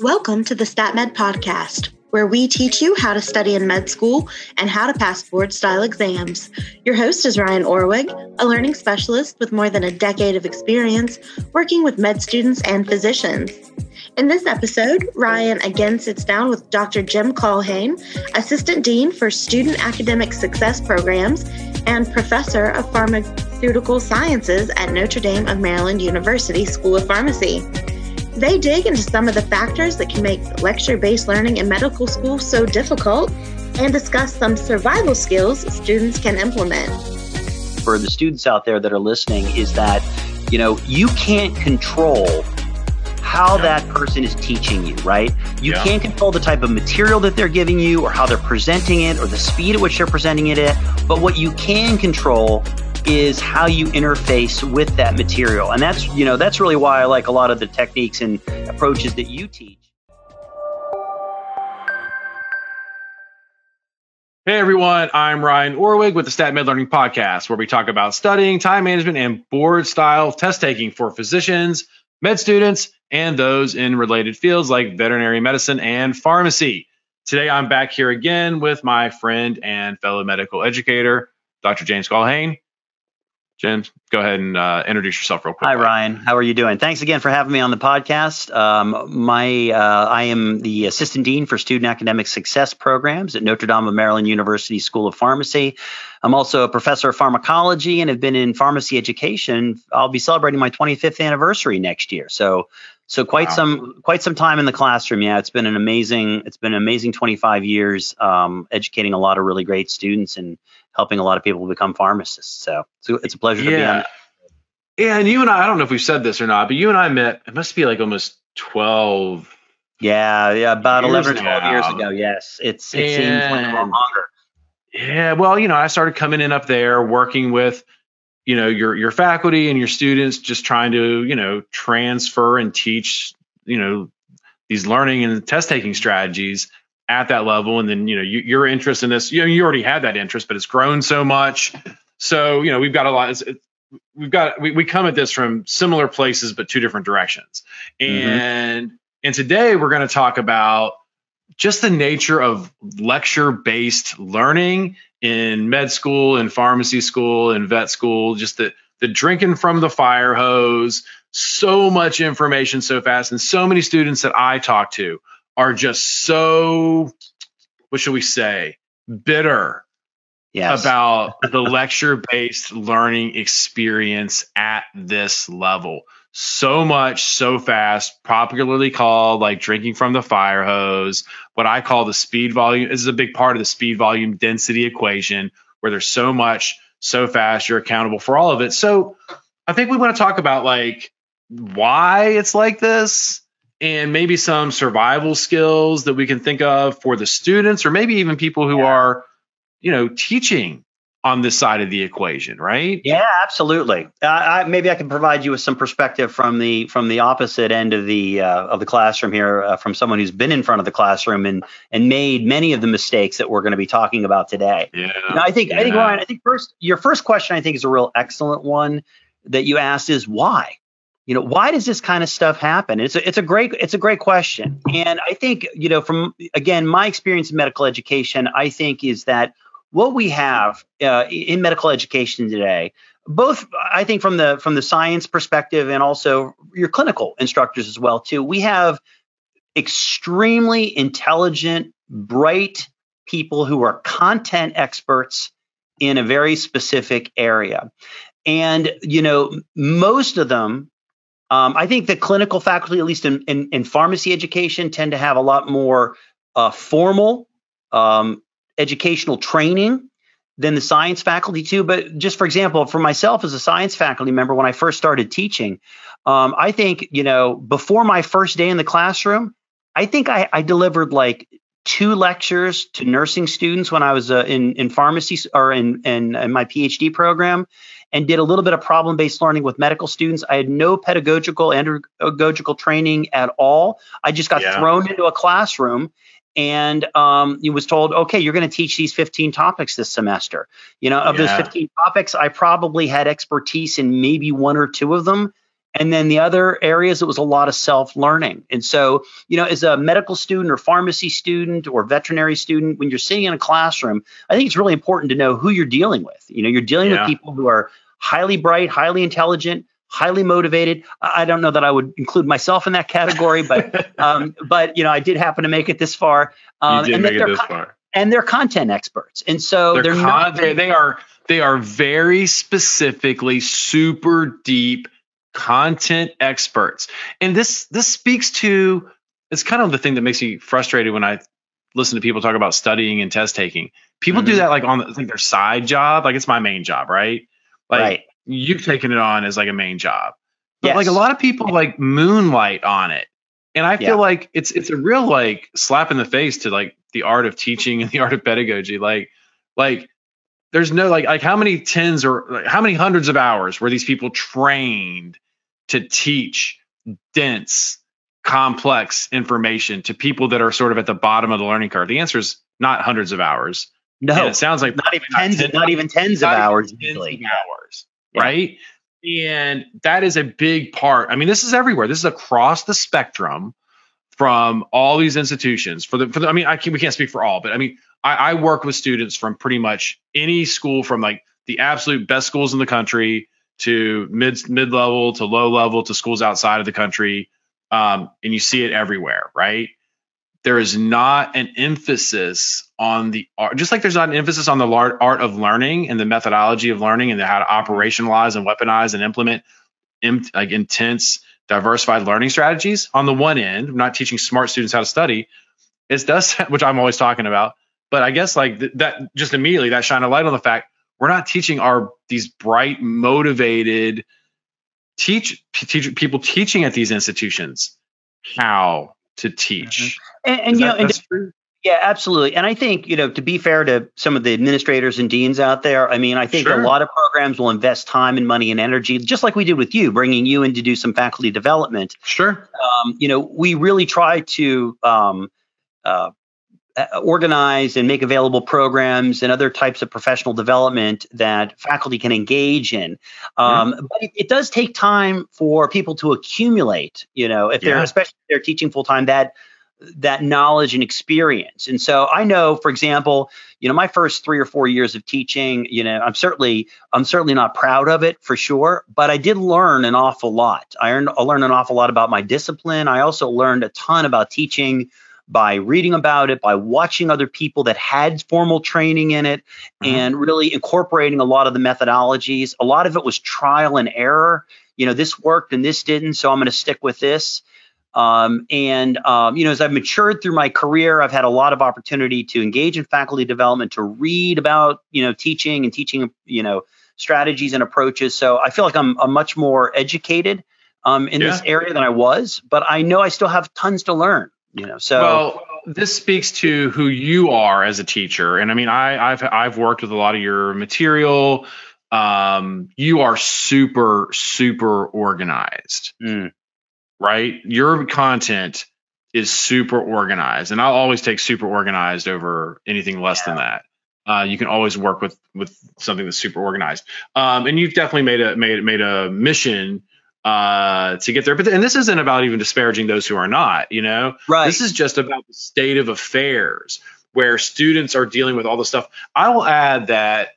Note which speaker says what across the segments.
Speaker 1: Welcome to the StatMed podcast, where we teach you how to study in med school and how to pass board style exams. Your host is Ryan Orwig, a learning specialist with more than a decade of experience working with med students and physicians. In this episode, Ryan again sits down with Dr. Jim Culhane, Assistant Dean for Student Academic Success Programs and Professor of Pharmaceutical Sciences at Notre Dame of Maryland University School of Pharmacy. They dig into some of the factors that can make lecture based learning in medical school so difficult and discuss some survival skills students can implement.
Speaker 2: For the students out there that are listening, is that, you know, you can't control how yeah. that person is teaching you, right? You yeah. can't control the type of material that they're giving you or how they're presenting it or the speed at which they're presenting it. But what you can control is how you interface with that material. And that's, you know, that's really why I like a lot of the techniques and approaches that you teach.
Speaker 3: Hey everyone, I'm Ryan Orwig with the StatMed Learning Podcast, where we talk about studying, time management, and board style test taking for physicians, med students, and those in related fields like veterinary medicine and pharmacy. Today I'm back here again with my friend and fellow medical educator, Dr. James Culhane. James, go ahead and uh, introduce yourself real quick.
Speaker 2: Hi, Ryan. How are you doing? Thanks again for having me on the podcast. Um, my, uh, I am the assistant dean for student academic success programs at Notre Dame of Maryland University School of Pharmacy. I'm also a professor of pharmacology and have been in pharmacy education. I'll be celebrating my 25th anniversary next year. So, so quite wow. some quite some time in the classroom. Yeah, it's been an amazing it's been an amazing 25 years um, educating a lot of really great students and helping a lot of people become pharmacists. So, so it's a pleasure yeah. to be on.
Speaker 3: Yeah, and you and I, I don't know if we've said this or not, but you and I met, it must be like almost 12.
Speaker 2: Yeah, yeah, about 11 or 12 now. years ago. Yes. It's, it and, seems like longer.
Speaker 3: Yeah, well, you know, I started coming in up there working with, you know, your your faculty and your students, just trying to, you know, transfer and teach, you know, these learning and test taking strategies at that level and then you know you, your interest in this you know you already had that interest but it's grown so much so you know we've got a lot we've got we, we come at this from similar places but two different directions mm-hmm. and mm-hmm. and today we're going to talk about just the nature of lecture based learning in med school and pharmacy school and vet school just the the drinking from the fire hose so much information so fast and so many students that i talk to are just so what should we say bitter yes. about the lecture based learning experience at this level so much so fast popularly called like drinking from the fire hose what i call the speed volume this is a big part of the speed volume density equation where there's so much so fast you're accountable for all of it so i think we want to talk about like why it's like this and maybe some survival skills that we can think of for the students or maybe even people who yeah. are you know teaching on this side of the equation right?
Speaker 2: Yeah absolutely. Uh, I, maybe i can provide you with some perspective from the from the opposite end of the uh, of the classroom here uh, from someone who's been in front of the classroom and and made many of the mistakes that we're going to be talking about today.
Speaker 3: Yeah.
Speaker 2: Now, i think yeah. i think ryan i think first your first question i think is a real excellent one that you asked is why? You know why does this kind of stuff happen? It's a, it's a great it's a great question. And i think you know from again my experience in medical education i think is that what we have uh, in medical education today both i think from the from the science perspective and also your clinical instructors as well too we have extremely intelligent bright people who are content experts in a very specific area. And you know most of them um, I think the clinical faculty, at least in, in, in, pharmacy education, tend to have a lot more uh, formal um, educational training than the science faculty too. But just for example, for myself as a science faculty member, when I first started teaching, um, I think you know before my first day in the classroom, I think I, I delivered like two lectures to nursing students when I was uh, in in pharmacy or in, in in my PhD program and did a little bit of problem based learning with medical students. I had no pedagogical, andragogical training at all. I just got yeah. thrown into a classroom and um, he was told, okay, you're going to teach these 15 topics this semester. You know, of yeah. those 15 topics, I probably had expertise in maybe one or two of them. And then the other areas, it was a lot of self learning. And so, you know, as a medical student or pharmacy student or veterinary student, when you're sitting in a classroom, I think it's really important to know who you're dealing with. You know, you're dealing yeah. with people who are highly bright, highly intelligent, highly motivated. I don't know that I would include myself in that category, but um, but you know, I did happen to make it this far.
Speaker 3: Um, you did make it this far.
Speaker 2: And they're content experts, and so
Speaker 3: they're,
Speaker 2: they're
Speaker 3: con-
Speaker 2: not.
Speaker 3: They, they are they are very specifically super deep content experts. And this this speaks to it's kind of the thing that makes me frustrated when I listen to people talk about studying and test taking. People mm-hmm. do that like on the, like their side job, like it's my main job, right? Like right. You've taken it on as like a main job. But yes. like a lot of people like moonlight on it. And I feel yeah. like it's it's a real like slap in the face to like the art of teaching and the art of pedagogy. Like like there's no like like how many tens or like, how many hundreds of hours were these people trained to teach dense, complex information to people that are sort of at the bottom of the learning curve? The answer is not hundreds of hours.
Speaker 2: No, and
Speaker 3: it sounds like
Speaker 2: not even tens, not, not even tens of hours. Tens of
Speaker 3: hours, yeah. right? And that is a big part. I mean, this is everywhere. This is across the spectrum from all these institutions. For the, for the I mean, I can, we can't speak for all, but I mean, I, I work with students from pretty much any school, from like the absolute best schools in the country to mid mid level to low level to schools outside of the country, um, and you see it everywhere, right? There is not an emphasis on the art, just like there's not an emphasis on the art of learning and the methodology of learning and how to operationalize and weaponize and implement like intense, diversified learning strategies. On the one end, I'm not teaching smart students how to study. It does, which I'm always talking about. But I guess like th- that, just immediately that shine a light on the fact we're not teaching our these bright, motivated teach, teach people teaching at these institutions how to teach.
Speaker 2: Mm-hmm. And, and you that, know, and yeah, absolutely. And I think, you know, to be fair to some of the administrators and deans out there, I mean, I think sure. a lot of programs will invest time and money and energy, just like we did with you, bringing you in to do some faculty development.
Speaker 3: Sure.
Speaker 2: Um, you know, we really try to um, uh, uh, organize and make available programs and other types of professional development that faculty can engage in. Um, mm-hmm. But it, it, does take time for people to accumulate, you know, if they're, especially if they're teaching full time, that that knowledge and experience. And so I know, for example, you know, my first three or four years of teaching, you know, I'm certainly I'm certainly not proud of it for sure, but I did learn an awful lot. I learned I learned an awful lot about my discipline. I also learned a ton about teaching by reading about it, by watching other people that had formal training in it, mm-hmm. and really incorporating a lot of the methodologies. A lot of it was trial and error. You know, this worked and this didn't, so I'm going to stick with this. Um, and um, you know, as I've matured through my career, I've had a lot of opportunity to engage in faculty development, to read about you know teaching and teaching you know strategies and approaches. So I feel like I'm, I'm much more educated um, in yeah. this area than I was, but I know I still have tons to learn you know so
Speaker 3: well this speaks to who you are as a teacher. And i mean i i've i've worked with a lot of your material. Um you are super super organized. Mm. right? Your content is super organized. And i'll always take super organized over anything less yeah. than that. Uh, you can always work with with something that's super organized. Um, and you've definitely made a made made a mission uh, to get there. But and this isn't about even disparaging those who are not. You know,
Speaker 2: right?
Speaker 3: This is just about the state of affairs where students are dealing with all the stuff. I will add that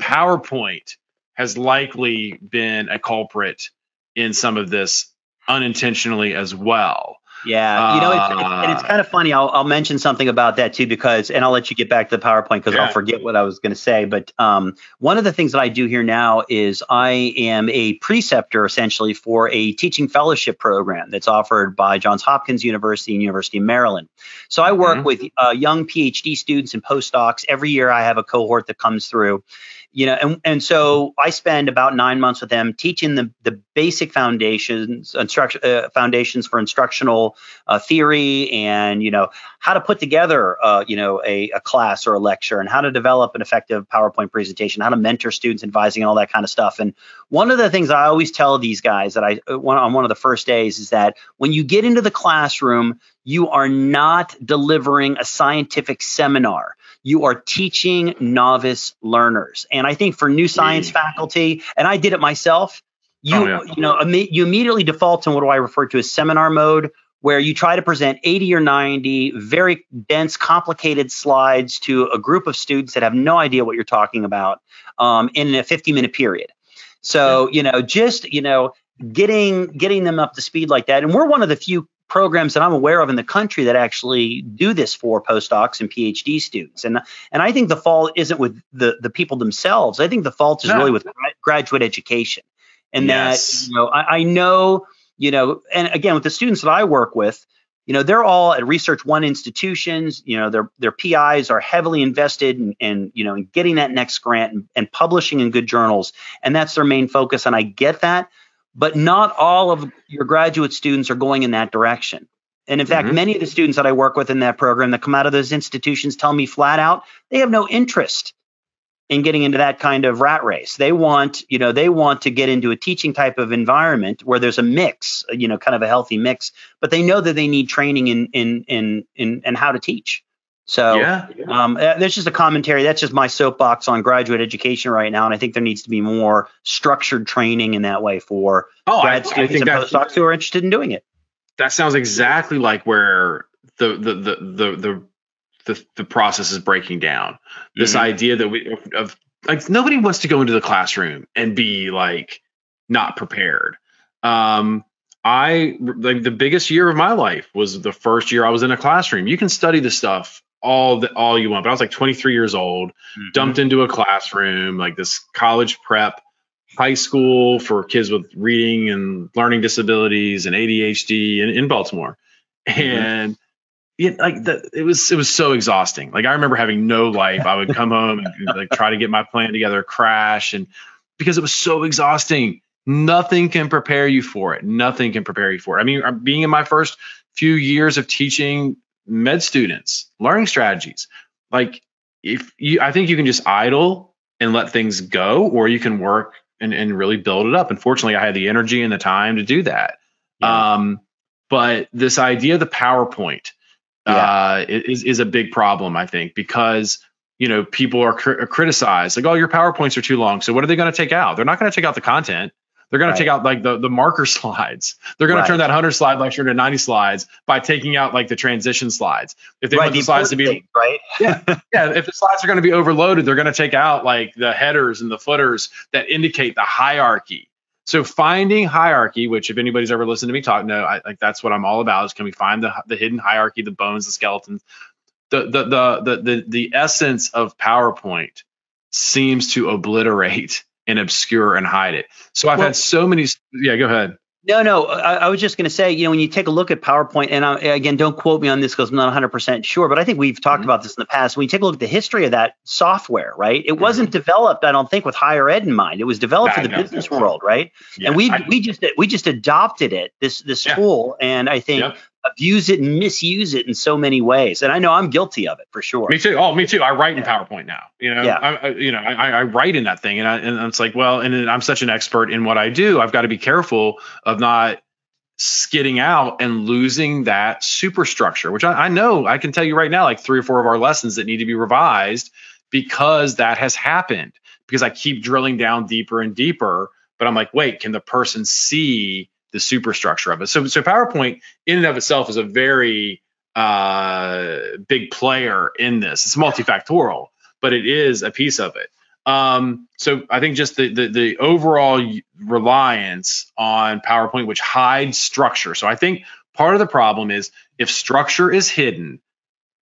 Speaker 3: PowerPoint has likely been a culprit in some of this unintentionally as well.
Speaker 2: Yeah, you know, it's, it's, and it's kind of funny. I'll, I'll mention something about that too, because, and I'll let you get back to the PowerPoint because yeah. I'll forget what I was going to say. But um, one of the things that I do here now is I am a preceptor essentially for a teaching fellowship program that's offered by Johns Hopkins University and University of Maryland. So I work mm-hmm. with uh, young PhD students and postdocs. Every year I have a cohort that comes through you know and, and so i spend about nine months with them teaching the, the basic foundations instruction uh, foundations for instructional uh, theory and you know how to put together uh, you know a, a, class or a lecture and how to develop an effective powerpoint presentation how to mentor students advising and all that kind of stuff. And one of the things i always tell these guys that i uh, on one of the first days is that when you get into the classroom you are not delivering a scientific seminar you are teaching novice learners. And I think for new science mm. faculty, and I did it myself, you oh, yeah. you know you immediately default to what do I refer to as seminar mode, where you try to present 80 or 90 very dense, complicated slides to a group of students that have no idea what you're talking about um, in a 50 minute period. So, you know, just, you know, getting getting them up to speed like that. And we're one of the few programs that I'm aware of in the country that actually do this for postdocs and PhD students. And and I think the fault isn't with the the people themselves. I think the fault is no. really with graduate education. And yes. that, you know, I, I know you know, and again, with the students that I work with, you know, they're all at Research One institutions. You know, their their PIs are heavily invested in, in you know, in getting that next grant and, and publishing in good journals, and that's their main focus. And I get that, but not all of your graduate students are going in that direction. And in fact, mm-hmm. many of the students that I work with in that program that come out of those institutions tell me flat out they have no interest in getting into that kind of rat race. They want, you know, they want to get into a teaching type of environment where there's a mix, you know, kind of a healthy mix, but they know that they need training in in in in, in how to teach. So yeah, yeah. Um, uh, that's just a commentary. That's just my soapbox on graduate education right now, and I think there needs to be more structured training in that way for oh, grad I, students I and postdocs who are interested in doing it.
Speaker 3: That sounds exactly like where the the the the, the the, the process is breaking down. This mm-hmm. idea that we of, of like nobody wants to go into the classroom and be like not prepared. Um, I like the biggest year of my life was the first year I was in a classroom. You can study the stuff all the all you want, but I was like 23 years old, mm-hmm. dumped into a classroom, like this college prep, high school for kids with reading and learning disabilities and ADHD in, in Baltimore. Mm-hmm. And it, like the, it was it was so exhausting. Like I remember having no life. I would come home and like try to get my plan together, crash, and because it was so exhausting. Nothing can prepare you for it. Nothing can prepare you for it. I mean, being in my first few years of teaching med students learning strategies, like if you, I think you can just idle and let things go, or you can work and, and really build it up. Unfortunately, I had the energy and the time to do that. Yeah. Um, but this idea of the PowerPoint, yeah. uh, is is a big problem, I think, because you know people are, cr- are criticized like, oh, your powerpoints are too long. So what are they going to take out? They're not going to take out the content. They're going right. to take out like the, the marker slides. They're going right. to turn that 100 slide lecture into 90 slides by taking out like the transition slides.
Speaker 2: If they right, want the, the slides to be thing, right,
Speaker 3: yeah, yeah. If the slides are going to be overloaded, they're going to take out like the headers and the footers that indicate the hierarchy. So finding hierarchy, which if anybody's ever listened to me talk, no, I, like that's what I'm all about. Is can we find the the hidden hierarchy, the bones, the skeletons, the the the the the, the essence of PowerPoint seems to obliterate and obscure and hide it. So I've well, had so many. Yeah, go ahead.
Speaker 2: No, no. I, I was just going to say, you know, when you take a look at PowerPoint, and I, again, don't quote me on this because I'm not 100% sure, but I think we've talked mm-hmm. about this in the past. When you take a look at the history of that software, right? It mm-hmm. wasn't developed, I don't think, with higher ed in mind. It was developed for the business world, right? Yeah, and we we just we just adopted it this this yeah. tool, and I think abuse it and misuse it in so many ways. And I know I'm guilty of it for sure.
Speaker 3: Me too. Oh, me too. I write in PowerPoint now. You know, yeah. I, I, you know, I, I write in that thing, and, I, and it's like, well, and I'm such an expert in what I do. I've got to be careful of not skidding out and losing that superstructure, which I, I know I can tell you right now, like three or four of our lessons that need to be revised because that has happened. Because I keep drilling down deeper and deeper, but I'm like, wait, can the person see? The superstructure of it. So, so PowerPoint in and of itself is a very uh, big player in this. It's multifactorial, but it is a piece of it. Um, so I think just the, the, the overall reliance on PowerPoint, which hides structure. So I think part of the problem is if structure is hidden,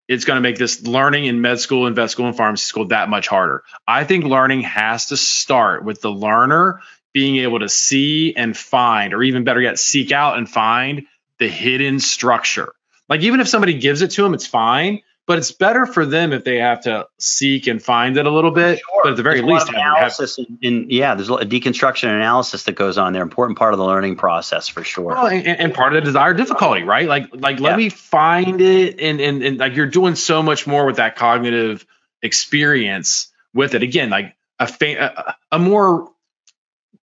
Speaker 3: it's going to make this learning in med school and vet school and pharmacy school that much harder. I think learning has to start with the learner being able to see and find, or even better yet, seek out and find the hidden structure. Like even if somebody gives it to them, it's fine. But it's better for them if they have to seek and find it a little bit. Sure. But at the very
Speaker 2: there's
Speaker 3: least,
Speaker 2: analysis have, and, yeah, there's a deconstruction and analysis that goes on there. Important part of the learning process for sure.
Speaker 3: Well, and, and part of the desired difficulty, right? Like, like yeah. let me find it, and, and and like you're doing so much more with that cognitive experience with it. Again, like a fa- a, a more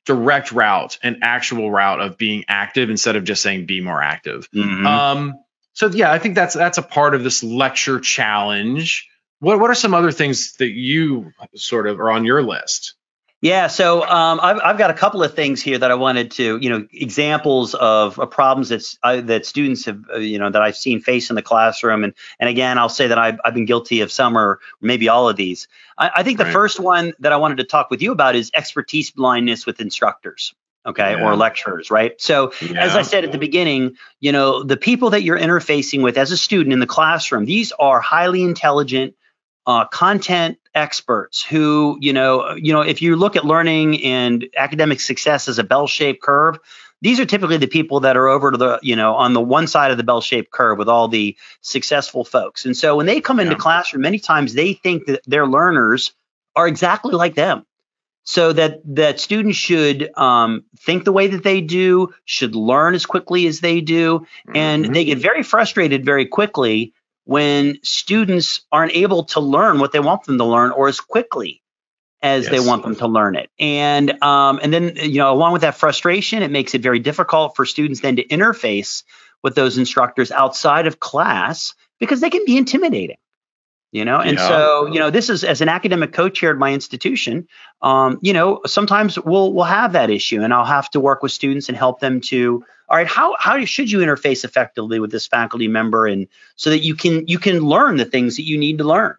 Speaker 3: direct route, an actual route of being active instead of just saying be more active. Mm-hmm. Um, so yeah, I think that's that's a part of this lecture challenge. What what are some other things that you sort of are on your list?
Speaker 2: Yeah, so um, I've, I've got a couple of things here that I wanted to, you know, examples of, of problems that's, uh, that students have, uh, you know, that I've seen face in the classroom. And, and again, I'll say that I've, I've been guilty of some or maybe all of these. I, I think the right. first one that I wanted to talk with you about is expertise blindness with instructors okay yeah. or lecturers right so yeah. as i said at the beginning you know the people that you're interfacing with as a student in the classroom these are highly intelligent uh, content experts who you know you know if you look at learning and academic success as a bell-shaped curve these are typically the people that are over to the you know on the one side of the bell-shaped curve with all the successful folks. And so when they come into classroom many times they think that their learners are exactly like them. So that that students should um, think the way that they do should learn as quickly as they do and mm-hmm. they get very frustrated very quickly when students aren't able to learn what they want them to learn or as quickly as yes. they want them to learn it. And um, and then you know, along with that frustration, it makes it very difficult for students then to interface with those instructors outside of class because they can be intimidating you know and yeah. so you know this is as an academic co-chair at my institution um, you know sometimes we'll we'll have that issue and i'll have to work with students and help them to all right how how should you interface effectively with this faculty member and so that you can you can learn the things that you need to learn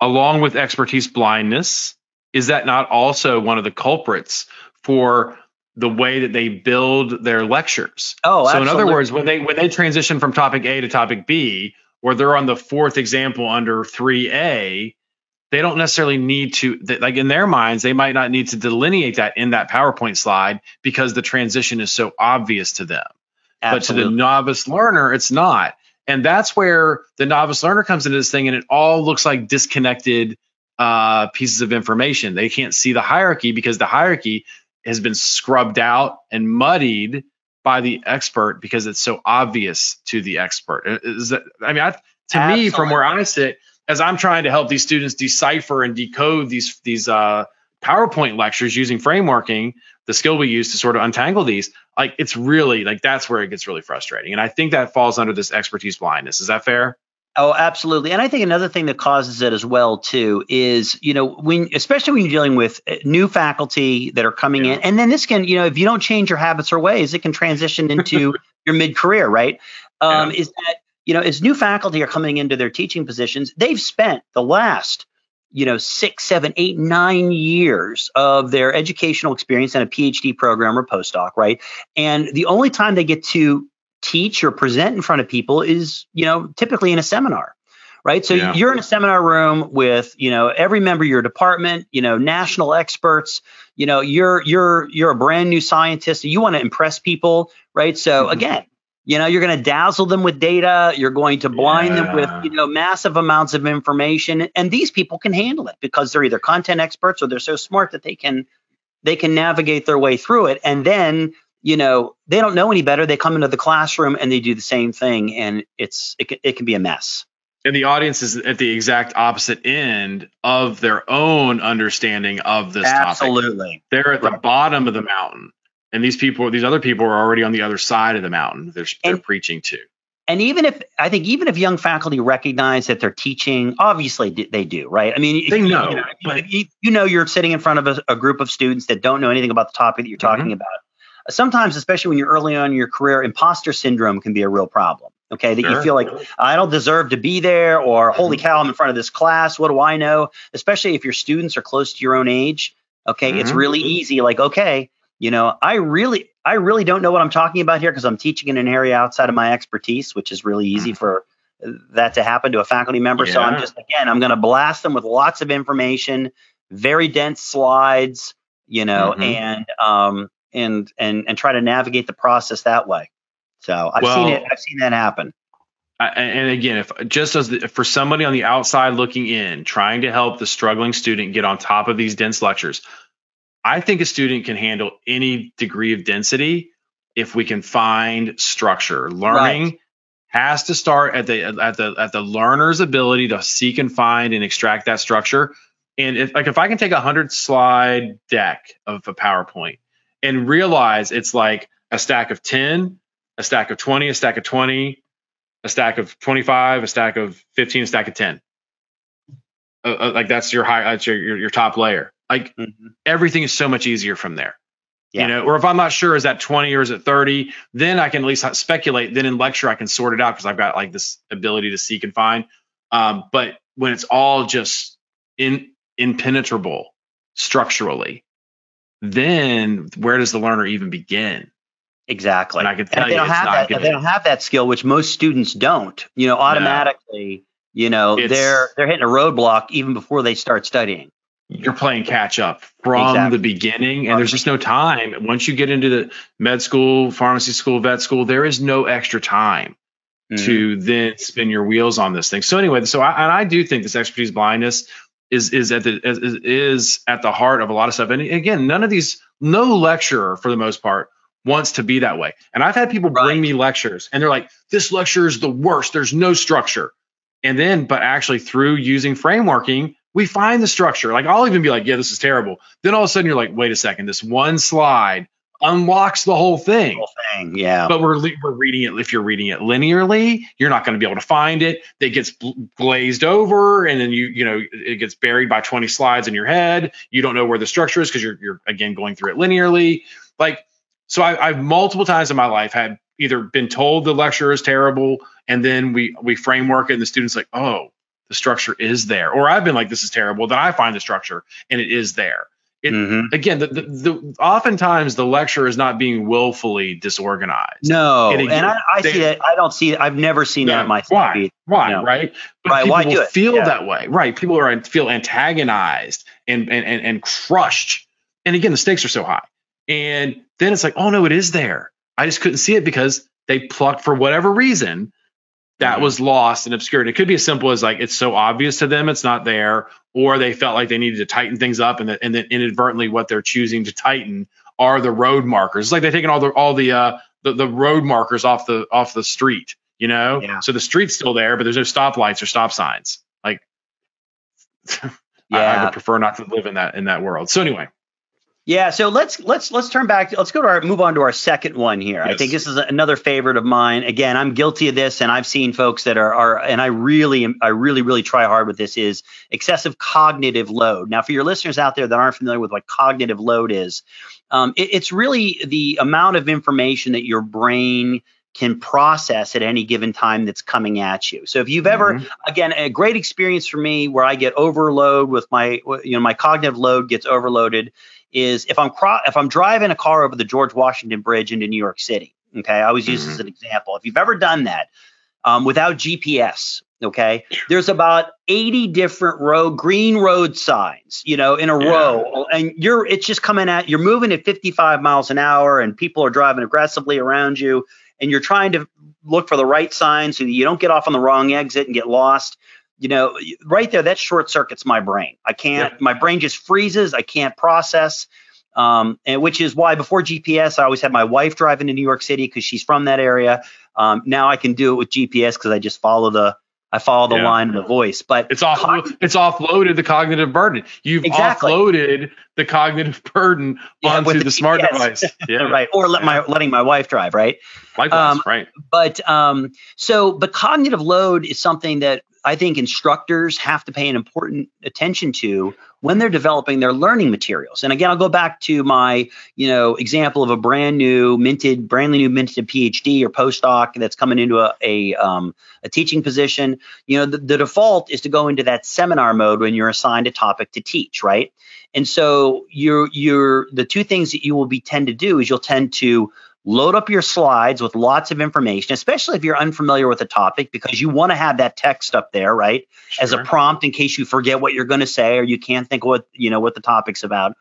Speaker 3: along with expertise blindness is that not also one of the culprits for the way that they build their lectures
Speaker 2: oh absolutely.
Speaker 3: so
Speaker 2: absolutely.
Speaker 3: in other words when they when they transition from topic a to topic b or they're on the fourth example under 3A, they don't necessarily need to like in their minds they might not need to delineate that in that PowerPoint slide because the transition is so obvious to them. Absolutely. But to the novice learner it's not. And that's where the novice learner comes into this thing and it all looks like disconnected uh, pieces of information. They can't see the hierarchy because the hierarchy has been scrubbed out and muddied by the expert because it's so obvious to the expert. Is that, I mean, I, to Absolutely. me, from where I sit, as I'm trying to help these students decipher and decode these these uh, PowerPoint lectures using frameworking, the skill we use to sort of untangle these, like it's really like that's where it gets really frustrating. And I think that falls under this expertise blindness. Is that fair?
Speaker 2: Oh, absolutely. And I think another thing that causes it as well too is, you know, when especially when you're dealing with uh, new faculty that are coming yeah. in, and then this can, you know, if you don't change your habits or ways, it can transition into your mid-career, right? Um, yeah. Is that you know, as new faculty are coming into their teaching positions, they've spent the last, you know, six, seven, eight, nine years of their educational experience in a PhD program or postdoc, right? And the only time they get to teach or present in front of people is, you know, typically in a seminar right? So yeah. you're in a seminar room with, you know, every member of your department, you know, national experts, you know, you're you're you're a brand new scientist, you want to impress people, right? So mm-hmm. again, you know, you're going to dazzle them with data, you're going to blind yeah. them with, you know, massive amounts of information, and these people can handle it because they're either content experts or they're so smart that they can they can navigate their way through it and then you know, they don't know any better. They come into the classroom and they do the same thing, and it's it can, it can be a mess.
Speaker 3: And the audience is at the exact opposite end of their own understanding of this
Speaker 2: Absolutely. topic. Absolutely,
Speaker 3: they're at the bottom of the mountain, and these people, these other people, are already on the other side of the mountain. They're they're and, preaching to.
Speaker 2: And even if I think even if young faculty recognize that they're teaching, obviously they do, right? I mean,
Speaker 3: they know,
Speaker 2: you know, but you, you know you're sitting in front of a, a, group of students that don't know anything about the topic that you're talking mm-hmm. about sometimes, especially when you're early on in your career, imposter syndrome can be a real problem. Okay, that sure. you feel like I don't deserve to be there, or holy mm-hmm. cow, I'm in front of this class. What do I know? Especially if your students are close to your own age. Okay, mm-hmm. it's really easy. Like, okay, you know, I really, I really don't know what I'm talking about here because I'm teaching in an area outside of my expertise, which is really easy mm-hmm. for that to happen to a faculty member. Yeah. So I'm just again, I'm going to blast them with lots of information, very dense slides, you know, mm-hmm. and um, and and and try to navigate the process that way. So I've well, seen it. I've seen that happen.
Speaker 3: And again, if just as the, for somebody on the outside looking in, trying to help the struggling student get on top of these dense lectures, I think a student can handle any degree of density if we can find structure. Learning right. has to start at the at the at the learner's ability to seek and find and extract that structure. And if like if I can take a hundred slide deck of a PowerPoint and realize it's like a stack of 10, a stack of 20, a stack of 20, a stack of 25, a stack of 15, a stack of 10. uh, uh, like that's your high, that's your, your, your top layer. Like mm-hmm. everything is so much easier from there. Yeah. You know, or if I'm not sure is that 20 or is it 30, then I can at least speculate. Then in lecture I can sort it out because I've got like this ability to seek and find. Um, but when it's all just in impenetrable structurally, then where does the learner even begin?
Speaker 2: Exactly.
Speaker 3: And I can tell
Speaker 2: you, they don't have that. They don't have that skill, which most students don't. You know, automatically, no. you know, it's, they're they're hitting a roadblock even before they start studying.
Speaker 3: You're playing catch up from exactly. the beginning, and there's just no time. Once you get into the med school, pharmacy school, vet school, there is no extra time mm-hmm. to then spin your wheels on this thing. So anyway, so I, and I do think this expertise blindness is is at the is, is at the heart of a lot of stuff. And again, none of these, no lecturer for the most part wants to be that way. And I've had people bring me lectures and they're like, this lecture is the worst. There's no structure. And then, but actually through using frameworking, we find the structure. Like I'll even be like, yeah, this is terrible. Then all of a sudden you're like, wait a second, this one slide unlocks the whole thing.
Speaker 2: Whole thing, yeah.
Speaker 3: But we're we're reading it. If you're reading it linearly, you're not going to be able to find it. It gets glazed over, and then you you know it gets buried by 20 slides in your head. You don't know where the structure is because you're you're again going through it linearly. Like so, I, I've multiple times in my life had either been told the lecture is terrible, and then we we framework it, and the students like, oh, the structure is there, or I've been like, this is terrible. Then I find the structure, and it is there. It, mm-hmm. Again, the, the, the, oftentimes the lecture is not being willfully disorganized.
Speaker 2: No, and, I, I they, see it. I don't see it. I've never seen that in my
Speaker 3: why? Why? No. Right?
Speaker 2: But right. Why do
Speaker 3: it? Feel yeah. that way, right? People are feel antagonized and, and and and crushed. And again, the stakes are so high. And then it's like, oh no, it is there. I just couldn't see it because they plucked for whatever reason that mm-hmm. was lost and obscured. It could be as simple as like it's so obvious to them it's not there, or they felt like they needed to tighten things up, and, that, and then inadvertently what they're choosing to tighten are the road markers. It's like they're taking all the all the uh, the, the road markers off the off the street, you know. Yeah. So the street's still there, but there's no stoplights or stop signs. Like, yeah, I, I would prefer not to live in that in that world. So anyway,
Speaker 2: yeah, so let's let's let's turn back. Let's go to our move on to our second one here. Yes. I think this is another favorite of mine. Again, I'm guilty of this, and I've seen folks that are are, and I really I really really try hard with this is excessive cognitive load. Now, for your listeners out there that aren't familiar with what cognitive load is, um, it, it's really the amount of information that your brain can process at any given time that's coming at you. So if you've ever, mm-hmm. again, a great experience for me where I get overload with my, you know, my cognitive load gets overloaded is if I'm cro- if I'm driving a car over the George Washington Bridge into New York City. Okay, I always use mm-hmm. this as an example. If you've ever done that um, without GPS, okay, there's about 80 different road green road signs, you know, in a yeah. row, and you're it's just coming at you're moving at 55 miles an hour, and people are driving aggressively around you, and you're trying to look for the right sign so that you don't get off on the wrong exit and get lost you know, right there, that short circuits my brain. I can't, yeah. my brain just freezes. I can't process. Um, and which is why before GPS, I always had my wife driving to New York City because she's from that area. Um, now I can do it with GPS because I just follow the, I follow the yeah. line of the voice, but
Speaker 3: it's off. it's offloaded the cognitive burden. You've exactly. offloaded the cognitive burden yeah, onto the, the, smart device.
Speaker 2: Yeah, right. Or let my letting my wife drive. Right.
Speaker 3: Likewise. Um, right.
Speaker 2: But um, so, but cognitive load is something that I think instructors have to pay an important attention to when they're developing their learning materials. And again, I'll go back to my, you know, example of a brand new minted, brand new minted PhD or postdoc that's coming into a a, um, a teaching position. You know, the, the default is to go into that seminar mode when you're assigned a topic to teach, right? And so you're you're the two things that you will be tend to do is you'll tend to load up your slides with lots of information, especially if you're unfamiliar with the topic, because you want to have that text up there, right, sure. as a prompt in case you forget what you're going to say or you can't think what you know what the topic's about.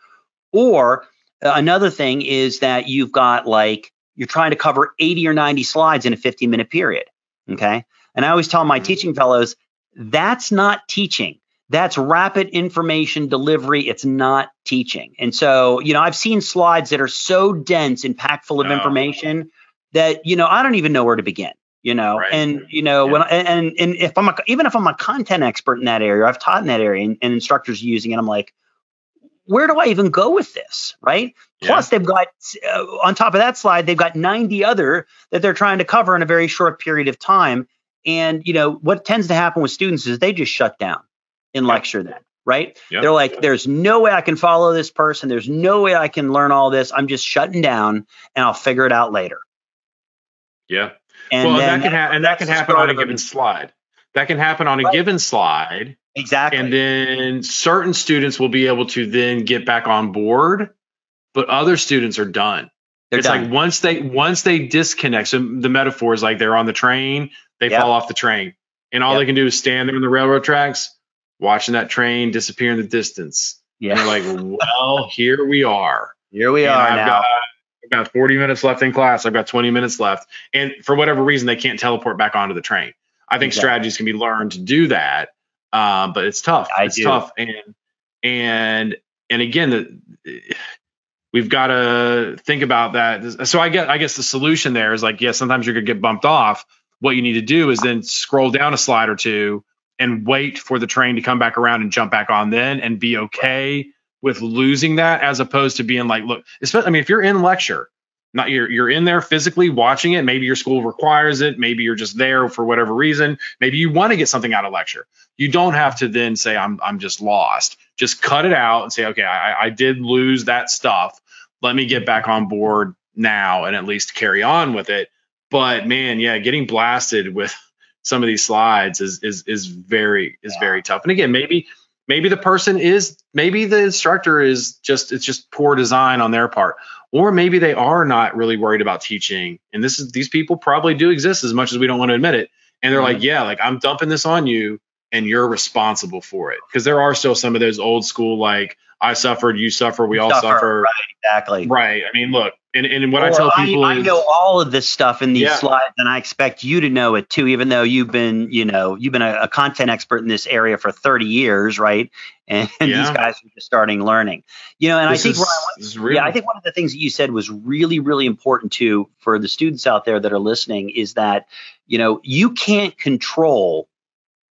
Speaker 2: Or uh, another thing is that you've got like you're trying to cover 80 or 90 slides in a 15 minute period. Okay. And I always tell my mm-hmm. teaching fellows that's not teaching that's rapid information delivery. It's not teaching. And so, you know, I've seen slides that are so dense and packed full of no. information that, you know, I don't even know where to begin. You know, right. and you know yeah. when and and if I'm a, even if I'm a content expert in that area, I've taught in that area, and, and instructors using it, I'm like, where do I even go with this? Right. Yeah. Plus, they've got uh, on top of that slide, they've got 90 other that they're trying to cover in a very short period of time. And you know what tends to happen with students is they just shut down in lecture then, right? Yep. They're like, there's no way I can follow this person. There's no way I can learn all this. I'm just shutting down and I'll figure it out later.
Speaker 3: Yeah. And well, that can ha- and that can happen on a given slide. That can happen on a right. given slide.
Speaker 2: Exactly.
Speaker 3: And then certain students will be able to then get back on board, but other students are done. They're it's done. like once they once they disconnect. So the metaphor is like they're on the train, they yep. fall off the train, and all yep. they can do is stand there on the railroad tracks, watching that train disappear in the distance. Yeah. And they're like, well, here we are.
Speaker 2: Here we and are I've now. Got,
Speaker 3: I've got 40 minutes left in class. I've got 20 minutes left, and for whatever reason, they can't teleport back onto the train. I think exactly. strategies can be learned to do that, um, but it's tough. I it's do. tough, and and and again, the, we've got to think about that. So I get, I guess the solution there is like, yeah, sometimes you're gonna get bumped off. What you need to do is then scroll down a slide or two and wait for the train to come back around and jump back on then, and be okay with losing that, as opposed to being like, look, I mean, if you're in lecture not you're you're in there physically watching it maybe your school requires it maybe you're just there for whatever reason maybe you want to get something out of lecture. You don't have to then say i'm i'm just lost. Just cut it out and say okay i i did lose that stuff. Let me get back on board now and at least carry on with it. But man yeah getting blasted with some of these slides is is is very is very tough. And again maybe maybe the person is maybe the instructor is just it's just poor design on their part. Or maybe they are not really worried about teaching. And this is these people probably do exist as much as we don't want to admit it. And they're mm-hmm. like yeah like i'm dumping this on you and you're responsible for it. Because there are still some of those old school like i suffered you suffer we all suffer, suffer.
Speaker 2: right exactly
Speaker 3: right i mean look and, and what or I tell people
Speaker 2: I,
Speaker 3: is,
Speaker 2: I know all of this stuff in these yeah. slides, and I expect you to know it too, even though you've been, you know, you've been a, a content expert in this area for 30 years, right? And, yeah. these guys are just starting learning, you know. And this I think, is, Ryan, yeah, I think one of the things that you said was really, really important too for the students out there that are listening is that, you know, you can't control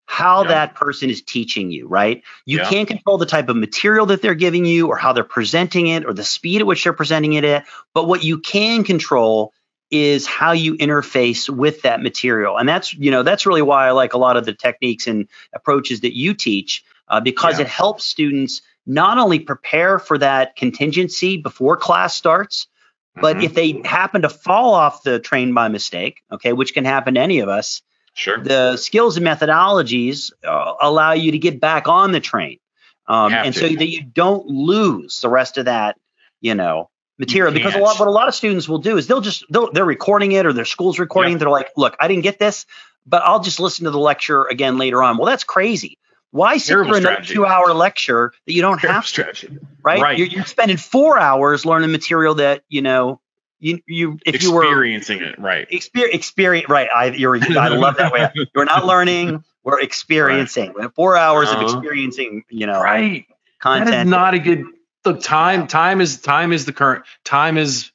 Speaker 2: how yeah. that person is teaching you, right? You yeah. can't control the type of material that they're giving you or how they're presenting it or the speed at which they're presenting it at. But what you can control is how you interface with that material. And that's, you know, that's really why I like a lot of the techniques and approaches that you teach uh, because yeah. it helps students not only prepare for that contingency before class starts, but mm-hmm. if they happen to fall off the train by mistake, okay, which can happen to any of us,
Speaker 3: Sure.
Speaker 2: The skills and methodologies uh, allow you to get back on the train, um, and to. so that you don't lose the rest of that, you know, material. You because a lot, what a lot of students will do is they'll just they'll, they're recording it or their school's recording. Yep. They're like, look, I didn't get this, but I'll just listen to the lecture again later on. Well, that's crazy. Why sit through another two-hour lecture that you don't Terrible have to? Strategy. Right? right. You're, you're spending four hours learning material that you know you you
Speaker 3: if you
Speaker 2: were
Speaker 3: experiencing it right
Speaker 2: experience experience right I you're I love that way you're not learning we're experiencing right. four hours uh-huh. of experiencing you know
Speaker 3: right
Speaker 2: content
Speaker 3: that is not a good look time time is time is the current time is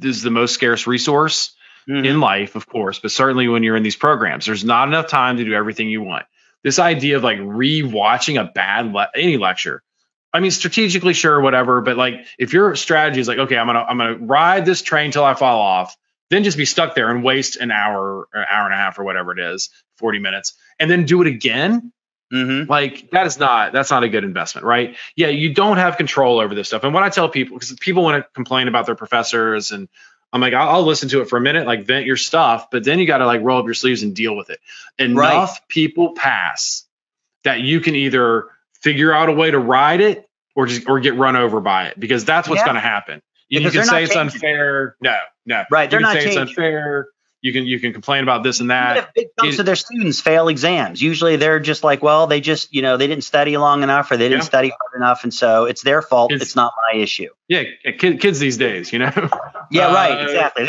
Speaker 3: is the most scarce resource mm-hmm. in life of course but certainly when you're in these programs there's not enough time to do everything you want this idea of like re-watching a bad le- any lecture I mean, strategically, sure, whatever. But like, if your strategy is like, okay, I'm gonna I'm gonna ride this train till I fall off, then just be stuck there and waste an hour, or hour and a half, or whatever it is, 40 minutes, and then do it again. Mm-hmm. Like that is not that's not a good investment, right? Yeah, you don't have control over this stuff. And what I tell people, because people want to complain about their professors, and I'm like, I'll, I'll, listen to it for a minute, like vent your stuff, but then you got to like roll up your sleeves and deal with it. Enough right. people pass that you can either figure out a way to ride it or just or get run over by it because that's what's yeah. going to happen. You, you can say it's changing. unfair. No, no.
Speaker 2: Right. They're
Speaker 3: you can
Speaker 2: not
Speaker 3: say
Speaker 2: changing.
Speaker 3: it's unfair. You can you can complain about this and that.
Speaker 2: if big chunks it, of their students fail exams, usually they're just like, well, they just you know they didn't study long enough or they didn't yeah. study hard enough, and so it's their fault. It's, it's not my issue.
Speaker 3: Yeah, kid, kids these days, you know.
Speaker 2: yeah, right. Uh, exactly.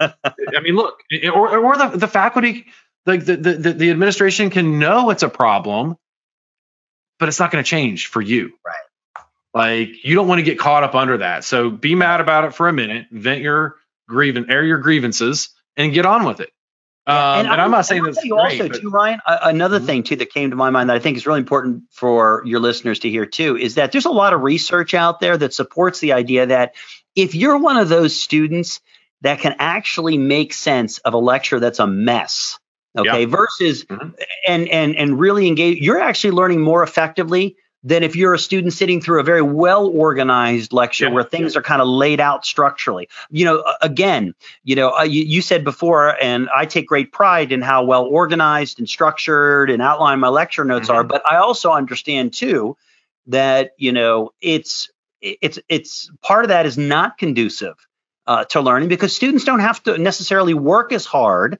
Speaker 3: I mean, look, or or the the faculty, like the, the the administration can know it's a problem, but it's not going to change for you.
Speaker 2: Right.
Speaker 3: Like you don't want to get caught up under that. So be mad about it for a minute, vent your grievance, air your grievances, and get on with it. Um, and, and I'm not saying this.
Speaker 2: You great, also, but, too, Ryan. another mm-hmm. thing too that came to my mind that I think is really important for your listeners to hear too is that there's a lot of research out there that supports the idea that if you're one of those students that can actually make sense of a lecture that's a mess, okay
Speaker 3: Yeah.
Speaker 2: versus
Speaker 3: Mhm.
Speaker 2: and and and really engage you're actually learning more effectively than if you're a student sitting through a very well organized lecture
Speaker 3: Yeah,
Speaker 2: where things are kind of laid out structurally you know again you know uh, you, you said before and i take great pride in how well organized and structured and outlined my lecture notes are
Speaker 3: Mhm.
Speaker 2: but i also understand too that you know it's it's it's part of that is not conducive uh, to learning because students don't have to necessarily work as hard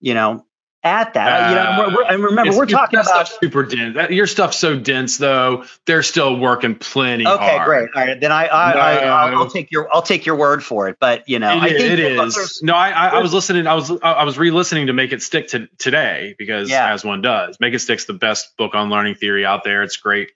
Speaker 2: you know at that you know we're, we're, and remember we're talking about
Speaker 3: super dense. That, your stuff's so dense, though. They're still working plenty
Speaker 2: okay
Speaker 3: hard.
Speaker 2: great all right then i i, I I'll,
Speaker 3: No.
Speaker 2: I'll take your i'll take your word for it but you know
Speaker 3: It
Speaker 2: i
Speaker 3: is-
Speaker 2: think
Speaker 3: it is. No, I, I, I was listening. I was I was re-listening to Make It Stick to today because
Speaker 2: Yeah.
Speaker 3: as one does, Make It Stick's the best book on learning theory out there. It's great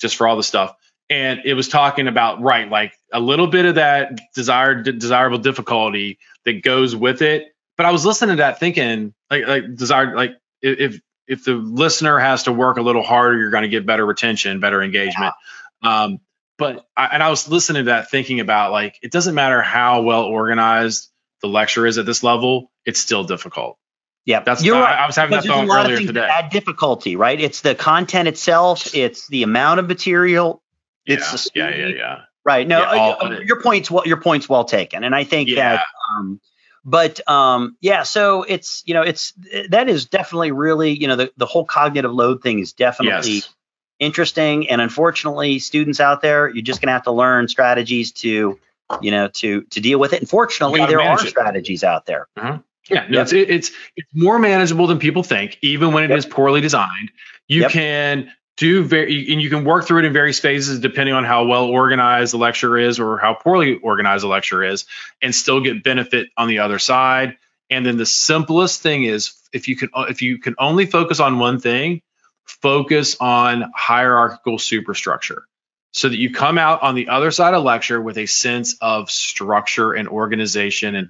Speaker 3: just for all the stuff. And it was talking about right, like a little bit of that desired desirable difficulty that goes with it. But I was listening to that thinking like like desired like if if the listener has to work a little harder, you're going to get better retention, better engagement. Um, but I, and I was listening to that thinking about like it doesn't matter how well organized the lecture is at this level, it's still difficult.
Speaker 2: yeah
Speaker 3: That's
Speaker 2: you're
Speaker 3: I,
Speaker 2: right
Speaker 3: I was having that thought earlier today.
Speaker 2: add difficulty right it's the content itself it's the amount of material it's
Speaker 3: yeah,
Speaker 2: speed
Speaker 3: yeah, yeah, yeah.
Speaker 2: Right. No,
Speaker 3: Yeah,
Speaker 2: uh, your point's well, your point's well taken, and I think
Speaker 3: Yeah.
Speaker 2: that. Um, but um, yeah, so it's you know it's that is definitely really you know the the whole cognitive load thing is definitely
Speaker 3: Yes.
Speaker 2: interesting, and unfortunately, students out there, you're just gonna have to learn strategies to you know to to deal with it. And fortunately, there are
Speaker 3: it.
Speaker 2: strategies out there.
Speaker 3: Yeah, no,
Speaker 2: Yep.
Speaker 3: it's it's it's more manageable than people think, even when it is
Speaker 2: Yep.
Speaker 3: poorly designed. You
Speaker 2: Yep.
Speaker 3: can do very and you can work through it in various phases depending on how well organized the lecture is or how poorly organized the lecture is, and still get benefit on the other side. And then the simplest thing is if you can if you can only focus on one thing, focus on hierarchical superstructure so that you come out on the other side of lecture with a sense of structure and organization and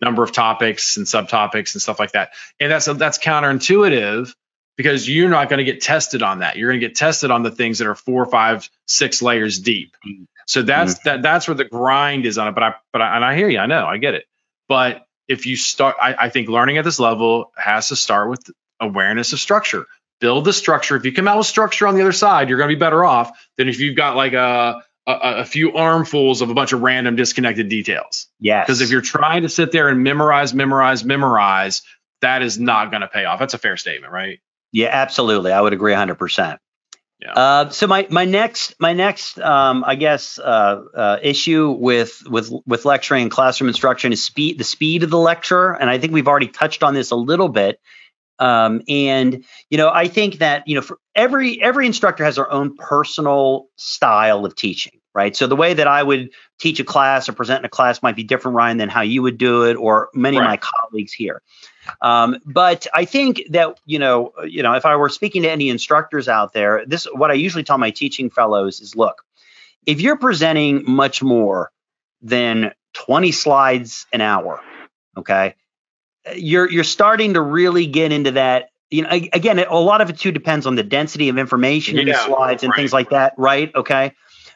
Speaker 3: number of topics and subtopics and stuff like that. And that's that's counterintuitive because you're not going to get tested on that. You're going to get tested on the things that are four, five, six layers deep. So that's mm-hmm. that that's where the grind is on it. But I but I, and I hear you. I know. I get it. But if you start, I, I think learning at this level has to start with awareness of structure. Build the structure. If you come out with structure on the other side, you're going to be better off than if you've got like a a, a few armfuls of a bunch of random disconnected details.
Speaker 2: Yes.
Speaker 3: Because if you're trying to sit there and memorize, memorize, memorize, that is not going to pay off. That's a fair statement, right?
Speaker 2: Yeah, absolutely. I would agree 100%.
Speaker 3: Yeah.
Speaker 2: Uh, so my my next my next um, I guess uh, uh, issue with with with lecturing and classroom instruction is speed the speed of the lecture, and I think we've already touched on this a little bit. Um, and you know, I think that you know, for every every instructor has their own personal style of teaching, right? So the way that I would teach a class or present in a class might be different, Ryan, than how you would do it, or many of my colleagues here. Um, but I think that you know, you know, if I were speaking to any instructors out there, this what I usually tell my teaching fellows is, look, if you're presenting much more than 20 slides an hour, okay, you're you're starting to really get into that. You know, again, a lot of it too depends on the density of information in the slides and
Speaker 3: right.
Speaker 2: things like that, right? Okay.